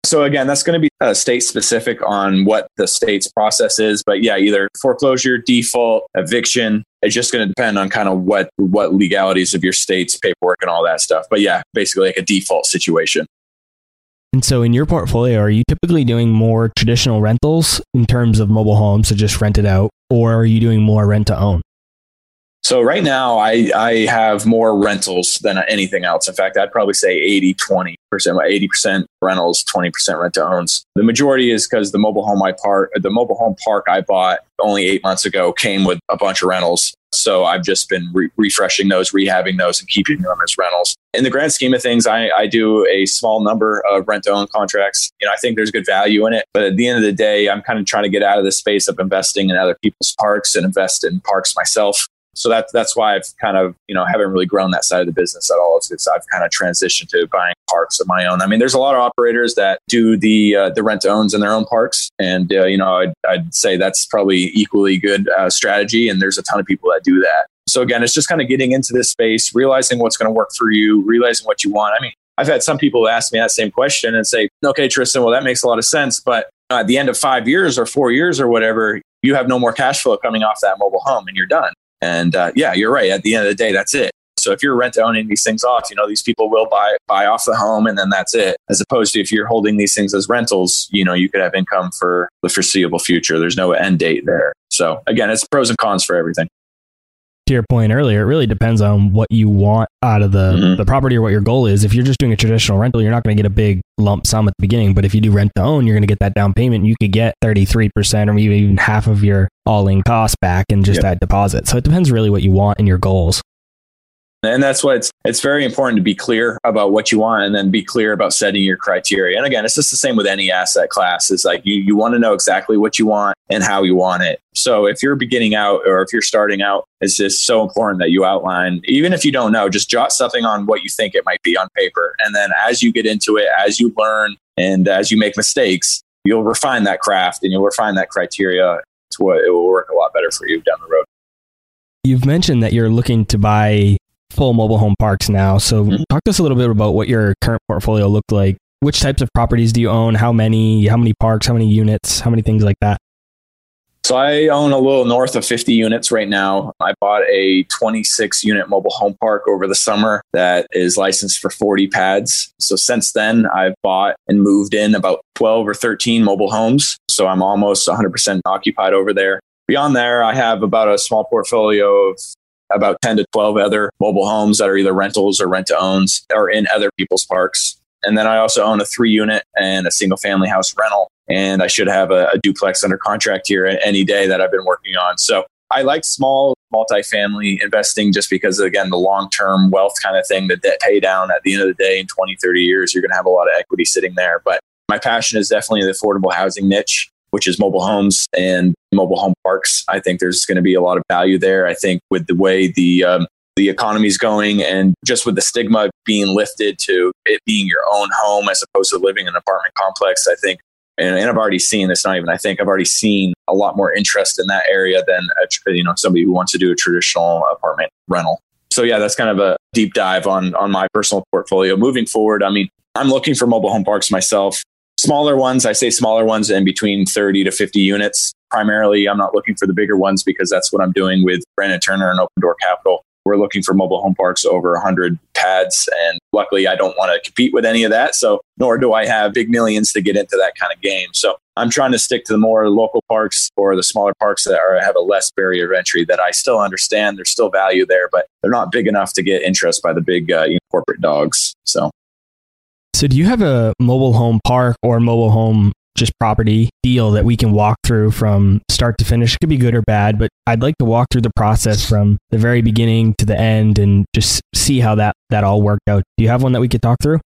So again, that's going to be uh, state specific on what the state's process is. But yeah, either foreclosure, default, eviction. It's just going to depend on kind of what what legalities of your state's paperwork and all that stuff. But yeah, basically like a default situation. And so, in your portfolio, are you typically doing more traditional rentals in terms of mobile homes to just rent it out, or are you doing more rent to own? So right now I, I have more rentals than anything else. In fact, I'd probably say 80, 20%, 80% rentals, 20% rent to owns. The majority is because the mobile home I park, the mobile home park I bought only eight months ago came with a bunch of rentals. So I've just been re- refreshing those, rehabbing those, and keeping them as rentals. In the grand scheme of things, I, I do a small number of rent to own contracts. You know, I think there's good value in it, but at the end of the day, I'm kind of trying to get out of the space of investing in other people's parks and invest in parks myself. So that's that's why I've kind of you know haven't really grown that side of the business at all. It's, it's I've kind of transitioned to buying parks of my own. I mean, there's a lot of operators that do the uh, the rent owns in their own parks, and uh, you know I'd, I'd, say that's probably equally good uh, strategy. And there's a ton of people that do that. So again, it's just kind of getting into this space, realizing what's going to work for you, realizing what you want. I mean, I've had some people ask me that same question and say, "Okay, Tristan, well that makes a lot of sense, but at the end of five years or four years or whatever, you have no more cash flow coming off that mobile home, and you're done." And uh, yeah, you're right. At the end of the day, that's it. So if you're rent owning these things off, you know, these people will buy buy off the home and then that's it. As opposed to if you're holding these things as rentals, you know, you could have income for the foreseeable future. There's no end date there. So again, it's pros and cons for everything to your point earlier, it really depends on what you want out of the, mm-hmm. the property or what your goal is. If you're just doing a traditional rental, you're not going to get a big lump sum at the beginning. But if you do rent to own, you're going to get that down payment. You could get 33% or maybe even half of your all in cost back in just yep. that deposit. So it depends really what you want and your goals. And that's why it's it's very important to be clear about what you want and then be clear about setting your criteria. And again, it's just the same with any asset class. It's like you, you want to know exactly what you want and how you want it. So if you're beginning out or if you're starting out, it's just so important that you outline, even if you don't know, just jot something on what you think it might be on paper. And then as you get into it, as you learn and as you make mistakes, you'll refine that craft and you'll refine that criteria to what it will work a lot better for you down the road. You've mentioned that you're looking to buy full mobile home parks now. So mm-hmm. talk to us a little bit about what your current portfolio looked like. Which types of properties do you own? How many? How many parks? How many units? How many things like that? So I own a little north of 50 units right now. I bought a 26 unit mobile home park over the summer that is licensed for 40 pads. So since then, I've bought and moved in about 12 or 13 mobile homes. So I'm almost 100% occupied over there. Beyond there, I have about a small portfolio of about 10 to 12 other mobile homes that are either rentals or rent to owns or in other people's parks. And then I also own a three unit and a single family house rental. And I should have a, a duplex under contract here any day that I've been working on. So I like small multifamily investing just because, again, the long term wealth kind of thing, the debt pay down at the end of the day in 20, 30 years, you're going to have a lot of equity sitting there. But my passion is definitely the affordable housing niche which is mobile homes and mobile home parks. I think there's going to be a lot of value there. I think with the way the um, the economy is going and just with the stigma being lifted to it being your own home as opposed to living in an apartment complex, I think, and, and I've already seen this. Not even I think I've already seen a lot more interest in that area than a, you know somebody who wants to do a traditional apartment rental. So yeah, that's kind of a deep dive on on my personal portfolio. Moving forward, I mean, I'm looking for mobile home parks myself smaller ones, I say smaller ones in between 30 to 50 units. Primarily, I'm not looking for the bigger ones because that's what I'm doing with Brandon Turner and Open Door Capital. we're looking for mobile home parks over 100 pads. And luckily, I don't want to compete with any of that. So, nor do I have big millions to get into that kind of game. So, I'm trying to stick to the more local parks or the smaller parks that are, have a less barrier of entry that I still understand. There's still value there, but they're not big enough to get interest by the big uh, corporate dogs. So, so do you have a mobile home park or mobile home just property deal that we can walk through from start to finish. It could be good or bad, but I'd like to walk through the process from the very beginning to the end and just see how that, that all worked out. Do you have one that we could talk through?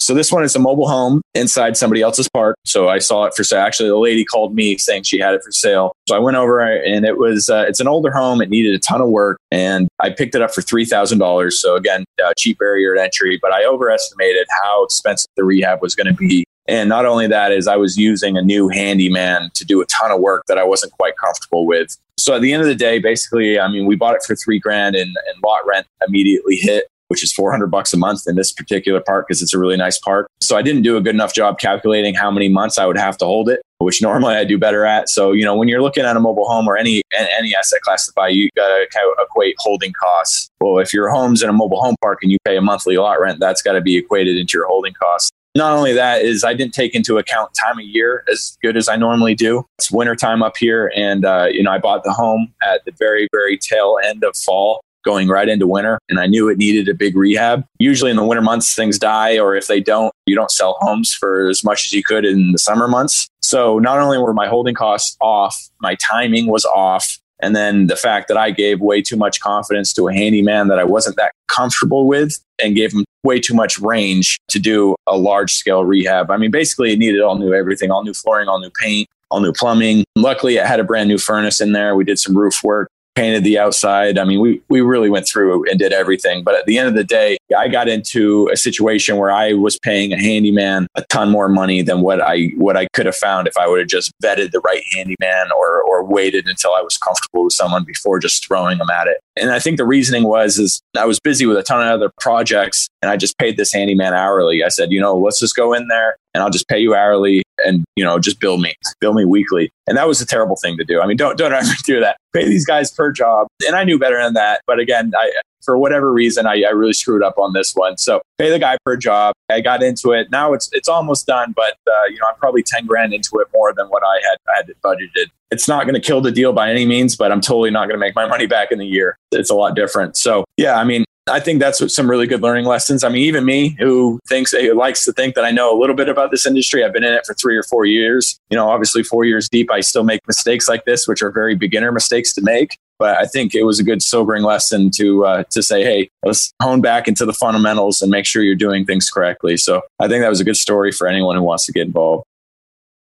So this one is a mobile home inside somebody else's park. So I saw it for sale. Actually, the lady called me saying she had it for sale. So I went over and it was uh, it's an older home. It needed a ton of work, and I picked it up for three thousand dollars. So again, uh, cheap barrier to entry. But I overestimated how expensive the rehab was going to be. And not only that is I was using a new handyman to do a ton of work that I wasn't quite comfortable with. So at the end of the day, basically, I mean, we bought it for three grand and, and lot rent immediately hit, which is 400 bucks a month in this particular park because it's a really nice park. So I didn't do a good enough job calculating how many months I would have to hold it, which normally I do better at. So, you know, when you're looking at a mobile home or any, any asset class to buy, you got to equate holding costs. Well, if your home's in a mobile home park and you pay a monthly lot rent, that's got to be equated into your holding costs not only that is I didn't take into account time of year as good as I normally do. It's wintertime up here, and uh, you know I bought the home at the very very tail end of fall, going right into winter, and I knew it needed a big rehab. Usually in the winter months things die, or if they don't, you don't sell homes for as much as you could in the summer months. So not only were my holding costs off, my timing was off. And then the fact that I gave way too much confidence to a handyman that I wasn't that comfortable with and gave him way too much range to do a large scale rehab. I mean, basically, it needed all new everything, all new flooring, all new paint, all new plumbing. Luckily, it had a brand new furnace in there. We did some roof work painted the outside. I mean, we, we really went through and did everything. But at the end of the day, I got into a situation where I was paying a handyman a ton more money than what I what I could have found if I would have just vetted the right handyman or or waited until I was comfortable with someone before just throwing them at it. And I think the reasoning was is I was busy with a ton of other projects and I just paid this handyman hourly. I said, you know, let's just go in there and I'll just pay you hourly and you know just bill me bill me weekly. And that was a terrible thing to do. I mean don't don't ever do that. Pay these guys per job. And i knew better than that. But again i for whatever reason I, I really screwed up on this one so pay the guy per job i got into it now it's it's almost done but uh, you know i'm probably 10 grand into it more than what i had I had budgeted it's not going to kill the deal by any means but i'm totally not going to make my money back in the year it's a lot different so yeah i mean I think that's some really good learning lessons. I mean, even me who thinks who likes to think that I know a little bit about this industry, I've been in it for three or four years. You know, obviously four years deep, I still make mistakes like this, which are very beginner mistakes to make. But I think it was a good sobering lesson to uh, to say, hey, let's hone back into the fundamentals and make sure you're doing things correctly. So I think that was a good story for anyone who wants to get involved.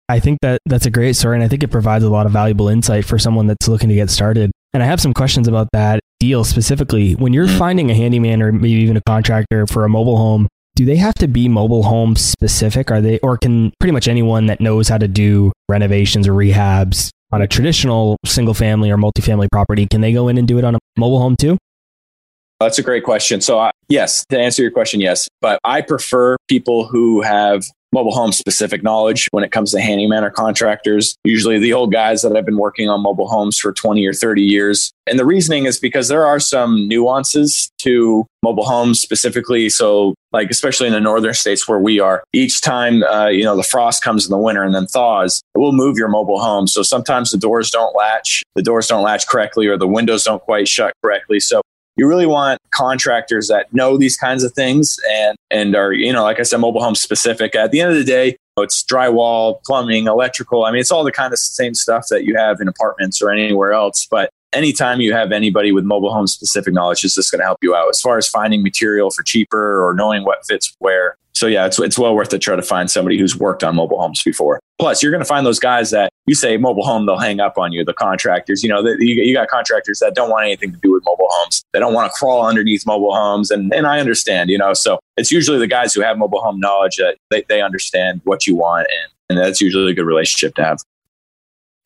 I think that that's a great story, and I think it provides a lot of valuable insight for someone that's looking to get started. And I have some questions about that deal specifically. When you're mm. finding a handyman or maybe even a contractor for a mobile home, do they have to be mobile home specific? Are they, or can pretty much anyone that knows how to do renovations or rehabs on a traditional single family or multifamily property, can they go in and do it on a mobile home too? That's a great question. So, uh, yes, to answer your question, yes. But I prefer people who have mobile home specific knowledge when it comes to handyman or contractors. Usually the old guys that have been working on mobile homes for 20 or 30 years. And the reasoning is because there are some nuances to mobile homes specifically. So like, especially in the northern states where we are, each time, uh, you know, the frost comes in the winter and then thaws, it will move your mobile home. So sometimes the doors don't latch, the doors don't latch correctly or the windows don't quite shut correctly. So you really want contractors that know these kinds of things and and are you know like i said mobile home specific. At the end of the day it's drywall plumbing electrical. I mean it's all the kind of same stuff that you have in apartments or anywhere else but anytime you have anybody with mobile home specific knowledge is just going to help you out. As far as finding material for cheaper or knowing what fits where. So yeah, it's it's well worth to try to find somebody who's worked on mobile homes before. Plus, you're going to find those guys that you say mobile home, they'll hang up on you. The contractors, you know, the, you, you got contractors that don't want anything to do with mobile homes. They don't want to crawl underneath mobile homes, and and I understand, you know. So it's usually the guys who have mobile home knowledge that they, they understand what you want, and and that's usually a good relationship to have.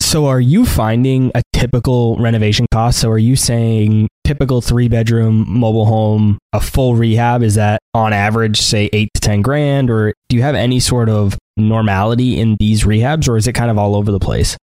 So, are you finding a typical renovation cost? So, are you saying typical three bedroom mobile home, a full rehab, is that on average, say eight to 10 grand? Or do you have any sort of normality in these rehabs, or is it kind of all over the place?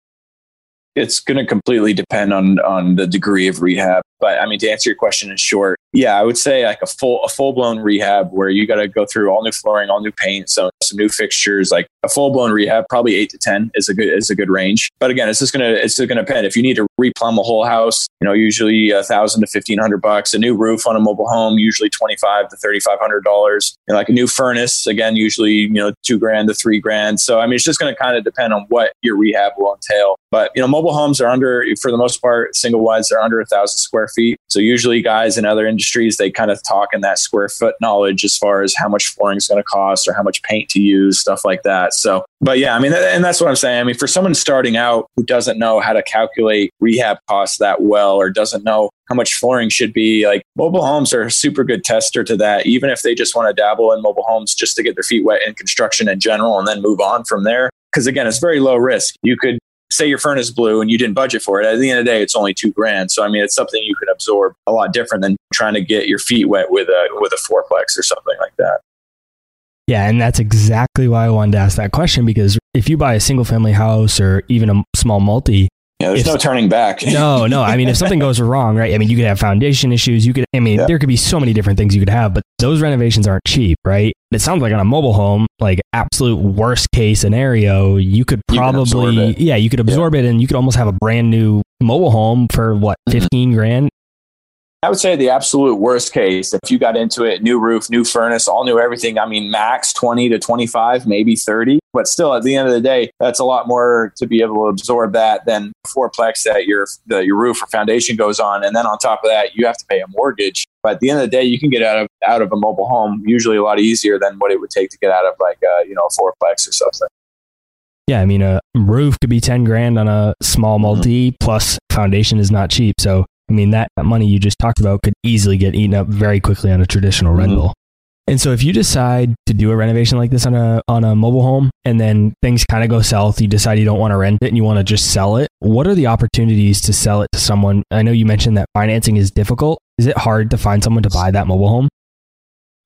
It's going to completely depend on on the degree of rehab. But I mean, to answer your question in short, yeah, I would say like a full a full blown rehab where you got to go through all new flooring, all new paint, so some new fixtures. Like a full blown rehab, probably eight to ten is a good is a good range. But again, it's just gonna it's just gonna depend. If you need to replumb a whole house, you know, usually a thousand to fifteen hundred bucks. A new roof on a mobile home, usually twenty five to thirty five hundred dollars. And like a new furnace, again, usually you know two grand to three grand. So I mean, it's just going to kind of depend on what your rehab will entail. But you know, mobile homes are under, for the most part, single wides are under a thousand square feet. So usually, guys in other industries they kind of talk in that square foot knowledge as far as how much flooring is going to cost or how much paint to use, stuff like that. So, but yeah, I mean, and that's what I'm saying. I mean, for someone starting out who doesn't know how to calculate rehab costs that well or doesn't know how much flooring should be. Like mobile homes are a super good tester to that, even if they just want to dabble in mobile homes just to get their feet wet in construction in general and then move on from there. Because again, it's very low risk. You could say your furnace blew and you didn't budget for it. At the end of the day, it's only two grand. So I mean, it's something you can absorb a lot different than trying to get your feet wet with a with a fourplex or something like that. Yeah, and that's exactly why I wanted to ask that question because if you buy a single family house or even a small multi, yeah, there's if, no turning back. no, no. I mean, if something goes wrong, right? I mean, you could have foundation issues. You could, I mean, yeah. there could be so many different things you could have, but those renovations aren't cheap, right? It sounds like on a mobile home, like absolute worst case scenario, you could probably, you yeah, you could absorb yeah. it and you could almost have a brand new mobile home for what, mm-hmm. 15 grand? I would say the absolute worst case, if you got into it, new roof, new furnace, all new everything, I mean, max 20 to 25, maybe 30. But still, at the end of the day, that's a lot more to be able to absorb that than fourplex that your, the, your roof or foundation goes on. And then on top of that, you have to pay a mortgage. But at the end of the day, you can get out of, out of a mobile home usually a lot easier than what it would take to get out of like, a, uh, you know, a fourplex or something. Yeah, I mean, a roof could be 10 grand on a small mm-hmm. multi, plus foundation is not cheap. So I mean, that money you just talked about could easily get eaten up very quickly on a traditional mm-hmm. rental. And so if you decide to do a renovation like this on a on a mobile home and then things kind of go south, you decide you don't want to rent it and you want to just sell it, what are the opportunities to sell it to someone? I know you mentioned that financing is difficult. Is it hard to find someone to buy that mobile home?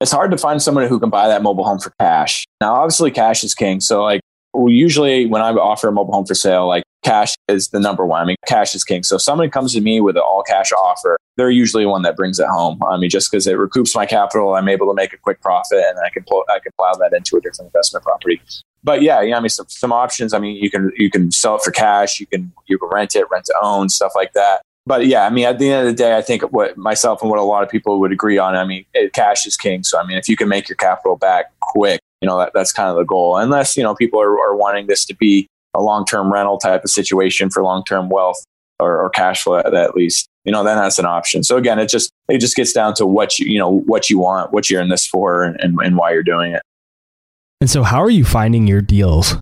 It's hard to find someone who can buy that mobile home for cash. Now, obviously cash is king. So like usually when I offer a mobile home for sale, like cash is the number one. I mean, cash is king. So if somebody comes to me with an all cash offer, they're usually one that brings it home. I mean, just because it recoups my capital, I'm able to make a quick profit and I can pull, I can plow that into a different investment property. But yeah, yeah, I mean, some, some options. I mean, you can, you can sell it for cash. You can, you can rent it, rent to own, stuff like that. But yeah, I mean, at the end of the day, I think what myself and what a lot of people would agree on, I mean, it, cash is king. So, I mean, if you can make your capital back quick, you know, that, that's kind of the goal. Unless, you know, people are, are wanting this to be a long term rental type of situation for long term wealth or, or, cash flow at, at least, you know, then that's an option. So again, it just it just gets down to what you you know what you want, what you're in this for, and, and, and why you're doing it. And so, how are you finding your deals?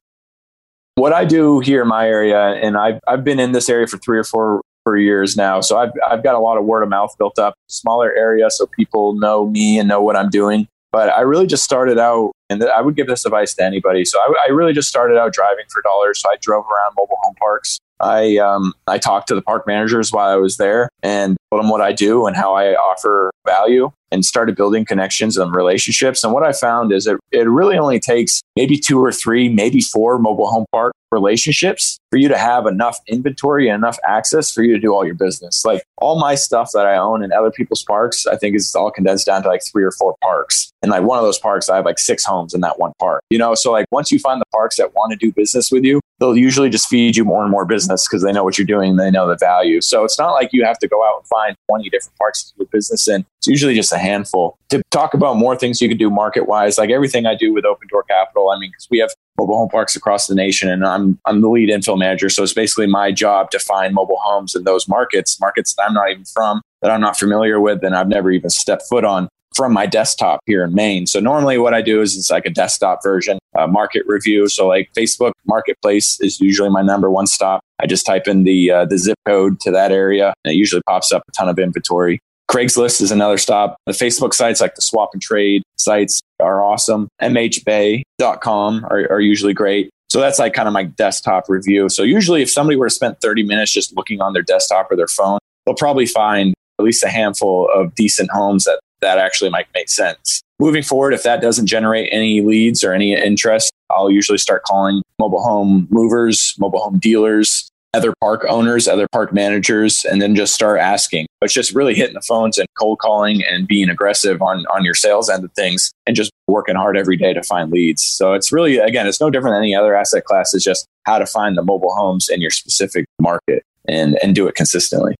What I do here in my area, and I've I've been in this area for three or four for years now, so I've I've got a lot of word of mouth built up. Smaller area, so people know me and know what I'm doing. But I really just started out, and I would give this advice to anybody. So I, I really just started out driving for dollars. So I drove around mobile home parks. I um, I talked to the park managers while I was there and told them what I do and how I offer value and started building connections and relationships. And what I found is it, it really only takes maybe two or three, maybe four mobile home park relationships for you to have enough inventory and enough access for you to do all your business. Like all my stuff that I own in other people's parks, I think is all condensed down to like three or four parks. And like one of those parks, I have like six homes in that one park. You know, so like once you find the parks that want to do business with you, they'll usually just feed you more and more business because they know what you're doing, they know the value. So it's not like you have to go out and find 20 different parts of your business in. It's usually just a handful. To talk about more things you can do market wise, like everything I do with Open Door Capital, I mean, because we have mobile home parks across the nation and I'm I'm the lead infill manager. So it's basically my job to find mobile homes in those markets, markets that I'm not even from, that I'm not familiar with, and I've never even stepped foot on from my desktop here in Maine. So normally what I do is it's like a desktop version, uh, market review. So like Facebook Marketplace is usually my number one stop. I just type in the uh, the zip code to that area, and it usually pops up a ton of inventory. Craigslist is another stop. The Facebook sites like the swap and trade sites are awesome. MHBay.com are, are usually great. So that's like kind of my desktop review. So usually if somebody were to spend 30 minutes just looking on their desktop or their phone, they'll probably find at least a handful of decent homes that that actually might make sense. Moving forward, if that doesn't generate any leads or any interest, I'll usually start calling mobile home movers, mobile home dealers, other park owners, other park managers, and then just start asking. It's just really hitting the phones and cold calling and being aggressive on, on your sales end of things and just working hard every day to find leads. So it's really, again, it's no different than any other asset class. It's just how to find the mobile homes in your specific market and, and do it consistently.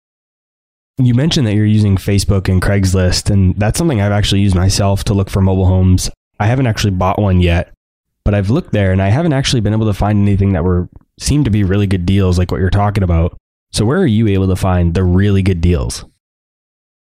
You mentioned that you're using Facebook and Craigslist, and that's something I've actually used myself to look for mobile homes. I haven't actually bought one yet, but I've looked there and I haven't actually been able to find anything that were seem to be really good deals like what you're talking about. So where are you able to find the really good deals?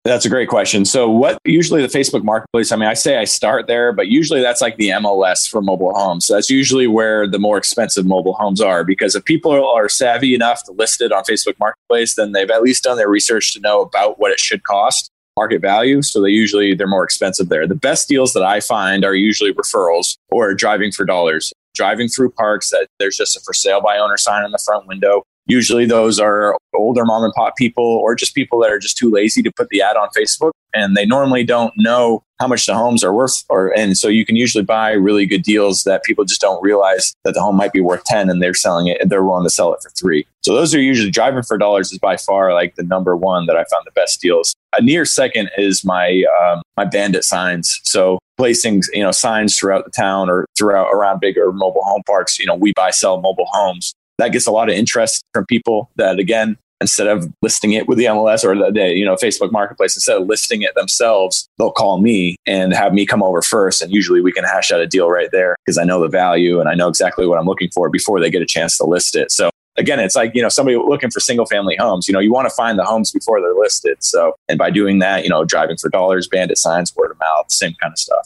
That's a great question. So, what usually the Facebook Marketplace? I mean, I say I start there, but usually that's like the MLS for mobile homes. So that's usually where the more expensive mobile homes are. Because if people are savvy enough to list it on Facebook Marketplace, then they've at least done their research to know about what it should cost, market value. So they usually they're more expensive there. The best deals that I find are usually referrals or driving for dollars. Driving through parks that there's just a for sale by owner sign on the front window Usually those are older mom and pop people or just people that are just too lazy to put the ad on Facebook and they normally don't know how much the homes are worth or and so you can usually buy really good deals that people just don't realize that the home might be worth 10 and they're selling it they're willing to sell it for 3. So those are usually driving for dollars is by far like the number one that I found the best deals. A near second is my um, my bandit signs. So placing you know signs throughout the town or throughout around bigger mobile home parks. You know, we buy sell mobile homes that gets a lot of interest from people that again instead of listing it with the MLS or the you know Facebook Marketplace, instead of listing it themselves, they'll call me and have me come over first, and usually we can hash out a deal right there because I know the value and I know exactly what I'm looking for before they get a chance to list it. So again, it's like you know somebody looking for single family homes. You know, you want to find the homes before they're listed. So and by doing that, you know, driving for dollars, bandit signs, word of mouth, same kind of stuff.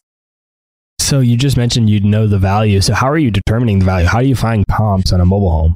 So you just mentioned you'd know the value. So how are you determining the value? How do you find comps on a mobile home?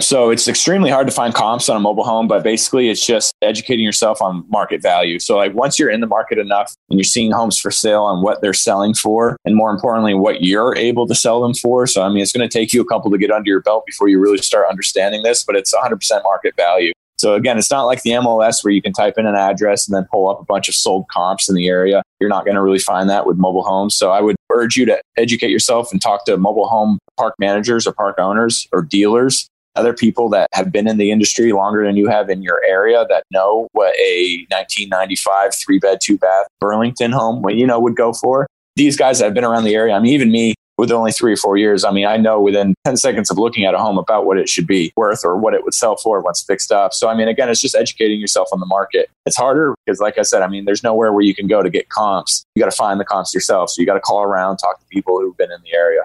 So it's extremely hard to find comps on a mobile home, but basically it's just educating yourself on market value. So like once you're in the market enough and you're seeing homes for sale and what they're selling for, and more importantly, what you're able to sell them for. So I mean, it's going to take you a couple to get under your belt before you really start understanding this, but it's 100% market value. So again, it's not like the MLS where you can type in an address and then pull up a bunch of sold comps in the area. You're not going to really find that with mobile homes. So I would urge you to educate yourself and talk to mobile home park managers or park owners or dealers other people that have been in the industry longer than you have in your area that know what a 1995 three bed, two bath Burlington home, you know, would go for. These guys that have been around the area, I mean, even me with only three or four years, I mean, I know within 10 seconds of looking at a home about what it should be worth or what it would sell for once fixed up. So, I mean, again, it's just educating yourself on the market. It's harder because, like I said, I mean, there's nowhere where you can go to get comps. You got to find the comps yourself. So, you got to call around, talk to people who've been in the area.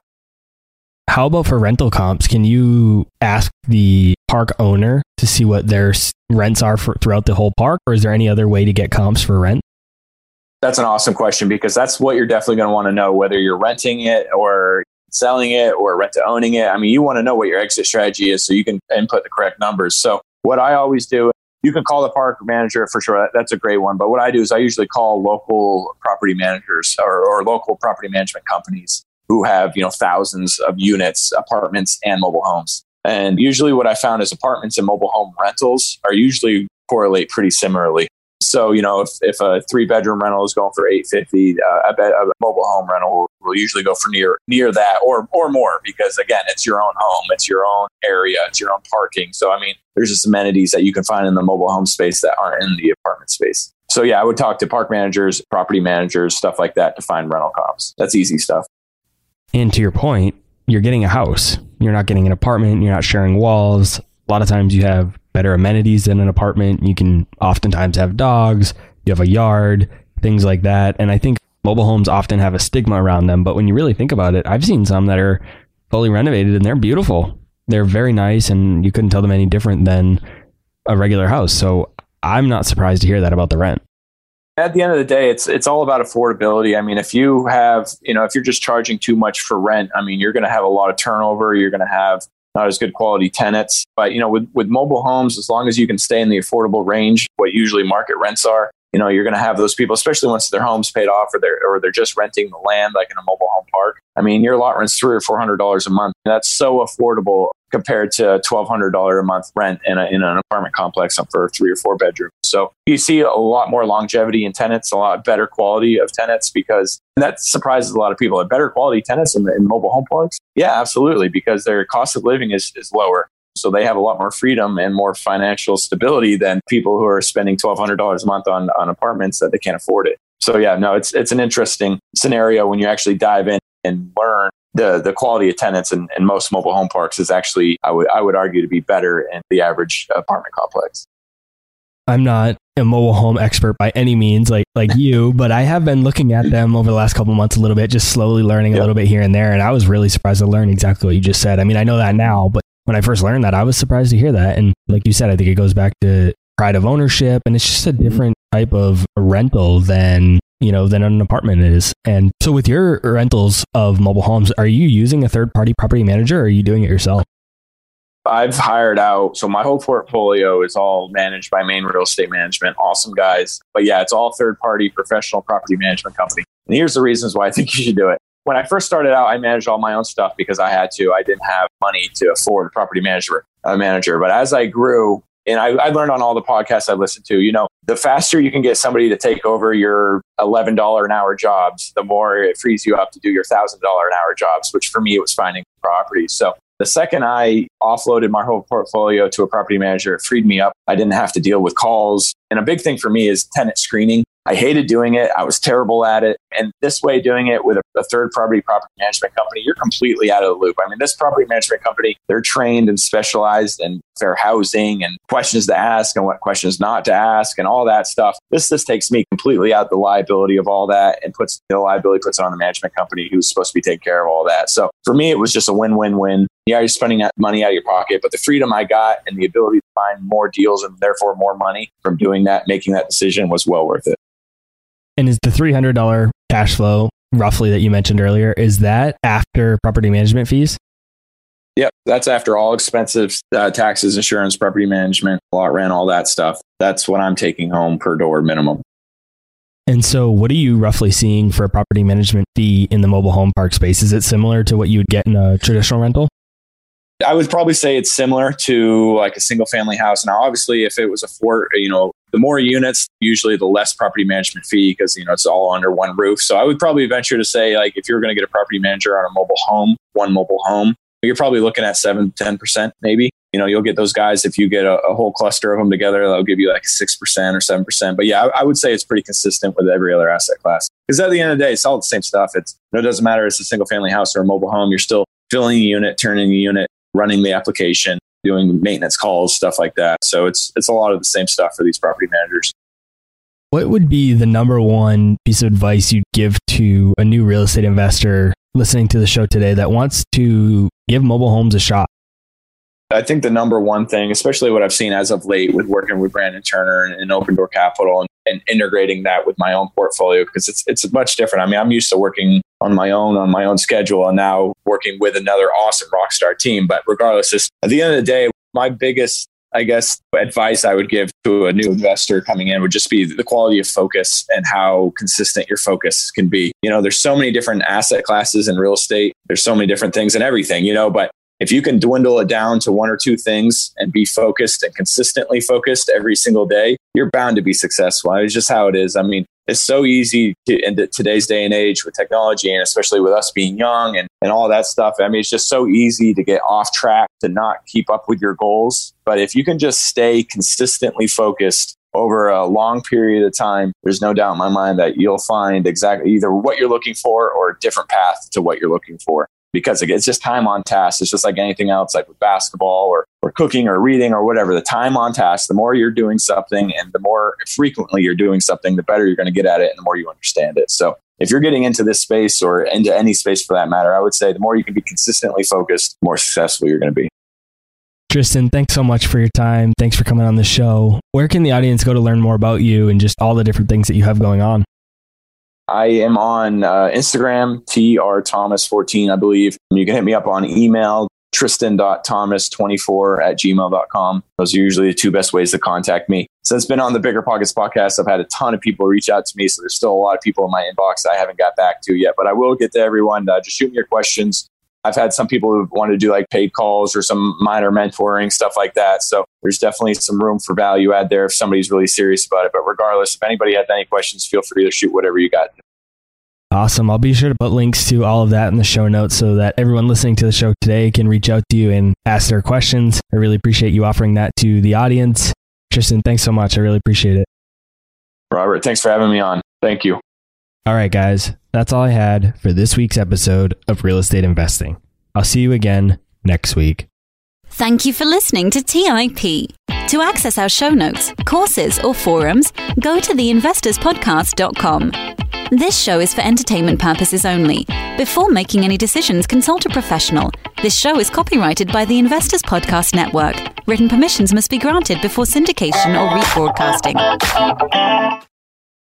How about for rental comps? Can you ask the park owner to see what their rents are for, throughout the whole park, or is there any other way to get comps for rent? That's an awesome question because that's what you're definitely going to want to know whether you're renting it or selling it or rent to owning it. I mean, you want to know what your exit strategy is so you can input the correct numbers. So, what I always do, you can call the park manager for sure. That's a great one. But what I do is I usually call local property managers or, or local property management companies who have, you know, thousands of units, apartments, and mobile homes. And usually what I found is apartments and mobile home rentals are usually correlate pretty similarly. So, you know, if, if a three bedroom rental is going for 850, uh, I bet a mobile home rental will, will, usually go for near, near that or, or more because again, it's your own home, it's your own area, it's your own parking. So, I mean, there's just amenities that you can find in the mobile home space that aren't in the apartment space. So, yeah, I would talk to park managers, property managers, stuff like that to find rental comps. That's easy stuff. And to your point, you're getting a house. You're not getting an apartment. You're not sharing walls. A lot of times you have better amenities than an apartment. You can oftentimes have dogs. You have a yard, things like that. And I think mobile homes often have a stigma around them. But when you really think about it, I've seen some that are fully renovated and they're beautiful. They're very nice and you couldn't tell them any different than a regular house. So I'm not surprised to hear that about the rent at the end of the day, it's it's all about affordability. I mean, if you have, you know, if you're just charging too much for rent, I mean, you're going to have a lot of turnover. You're going to have not as good quality tenants. But you know, with with mobile homes, as long as you can stay in the affordable range, what usually market rents are, you know, you're going to have those people, especially once their home's paid off or they're or they're just renting the land, like in a mobile home park. I mean, your lot rent's three or four hundred dollars a month. That's so affordable compared to twelve hundred dollar a month rent in, a, in an apartment complex for three or four bedrooms. So you see a lot more longevity in tenants, a lot better quality of tenants because that surprises a lot of people. A better quality tenants in, in mobile home parks, yeah, absolutely, because their cost of living is is lower. So they have a lot more freedom and more financial stability than people who are spending $1,200 a month on, on apartments that they can't afford it. So yeah, no, it's, it's an interesting scenario when you actually dive in and learn the, the quality of tenants in, in most mobile home parks is actually, I would, I would argue to be better in the average apartment complex. I'm not a mobile home expert by any means like like you, but I have been looking at them over the last couple months a little bit, just slowly learning yep. a little bit here and there. And I was really surprised to learn exactly what you just said. I mean, I know that now, but when I first learned that, I was surprised to hear that. And like you said, I think it goes back to pride of ownership and it's just a different type of rental than you know than an apartment is. And so with your rentals of mobile homes, are you using a third party property manager or are you doing it yourself? I've hired out, so my whole portfolio is all managed by Maine Real Estate Management. Awesome guys. But yeah, it's all third party professional property management company. And here's the reasons why I think you should do it. When I first started out, I managed all my own stuff because I had to. I didn't have money to afford a property manager. A manager. But as I grew, and I, I learned on all the podcasts I listened to, you know, the faster you can get somebody to take over your $11 an hour jobs, the more it frees you up to do your $1,000 an hour jobs, which for me, it was finding properties. So the second I offloaded my whole portfolio to a property manager, it freed me up. I didn't have to deal with calls. And a big thing for me is tenant screening. I hated doing it. I was terrible at it. And this way, doing it with a, a, third party property management company, you're completely out of the loop. I mean, this property management company, they're trained and specialized in fair housing and questions to ask and what questions not to ask and all that stuff. This this takes me completely out the liability of all that and puts the liability puts on the management company who's supposed to be taking care of all that. So for me, it was just a win win win. Yeah, you're spending money out of your pocket, but the freedom I got and the ability to find more deals and therefore more money from doing that, making that decision was well worth it. And is the $300 cash flow roughly that you mentioned earlier, is that after property management fees? Yep, that's after all expenses, uh, taxes, insurance, property management, lot rent, all that stuff. That's what I'm taking home per door minimum. And so, what are you roughly seeing for a property management fee in the mobile home park space? Is it similar to what you would get in a traditional rental? I would probably say it's similar to like a single family house. Now, obviously, if it was a four, you know, the more units, usually the less property management fee because, you know, it's all under one roof. So I would probably venture to say, like, if you're going to get a property manager on a mobile home, one mobile home, you're probably looking at seven, 10% maybe. You know, you'll get those guys if you get a, a whole cluster of them together, they'll give you like 6% or 7%. But yeah, I, I, would say it's pretty consistent with every other asset class. Because at the end of the day, it's all the same stuff. It's, it doesn't matter if it's a single family house or a mobile home. You're still filling a unit, turning a unit, running the application, doing maintenance calls, stuff like that. So it's it's a lot of the same stuff for these property managers. What would be the number one piece of advice you'd give to a new real estate investor listening to the show today that wants to give mobile homes a shot? I think the number one thing, especially what I've seen as of late with working with Brandon Turner and, and Open Door Capital and, and, integrating that with my own portfolio, because it's it's much different. I mean, I'm used to working on my own on my own schedule and now working with another awesome rockstar team. But regardless, at the end of the day, my biggest I guess advice I would give to a new investor coming in would just be the quality of focus and how consistent your focus can be. You know, there's so many different asset classes in real estate. There's so many different things and everything, you know, but if you can dwindle it down to one or two things and be focused and consistently focused every single day, you're bound to be successful. It's just how it is. I mean, it's so easy to, in today's day and age with technology and especially with us being young and, and all that stuff. I mean, it's just so easy to get off track, to not keep up with your goals. But if you can just stay consistently focused over a long period of time, there's no doubt in my mind that you'll find exactly either what you're looking for or a different path to what you're looking for because it's just time on task. It's just like anything else, like with basketball or, or cooking or reading or whatever. The time on task, the more you're doing something and the more frequently you're doing something, the better you're going to get at it and the more you understand it. So if you're getting into this space or into any space for that matter, I would say the more you can be consistently focused, the more successful you're going to be. Tristan, thanks so much for your time. Thanks for coming on the show. Where can the audience go to learn more about you and just all the different things that you have going on? I am on uh, Instagram, TR Thomas14, I believe. You can hit me up on email, tristan.thomas24 at gmail.com. Those are usually the two best ways to contact me. Since it's been on the BiggerPockets podcast, I've had a ton of people reach out to me. So there's still a lot of people in my inbox I haven't got back to yet, but I will get to everyone. Uh, just shoot me your questions. I've had some people who want to do like paid calls or some minor mentoring, stuff like that. So there's definitely some room for value add there if somebody's really serious about it. But regardless, if anybody has any questions, feel free to shoot whatever you got. Awesome. I'll be sure to put links to all of that in the show notes so that everyone listening to the show today can reach out to you and ask their questions. I really appreciate you offering that to the audience. Tristan, thanks so much. I really appreciate it. Robert, thanks for having me on. Thank you. All right, guys. That's all I had for this week's episode of Real Estate Investing. I'll see you again next week. Thank you for listening to TIP. To access our show notes, courses, or forums, go to theinvestorspodcast.com. This show is for entertainment purposes only. Before making any decisions, consult a professional. This show is copyrighted by the Investors Podcast Network. Written permissions must be granted before syndication or rebroadcasting.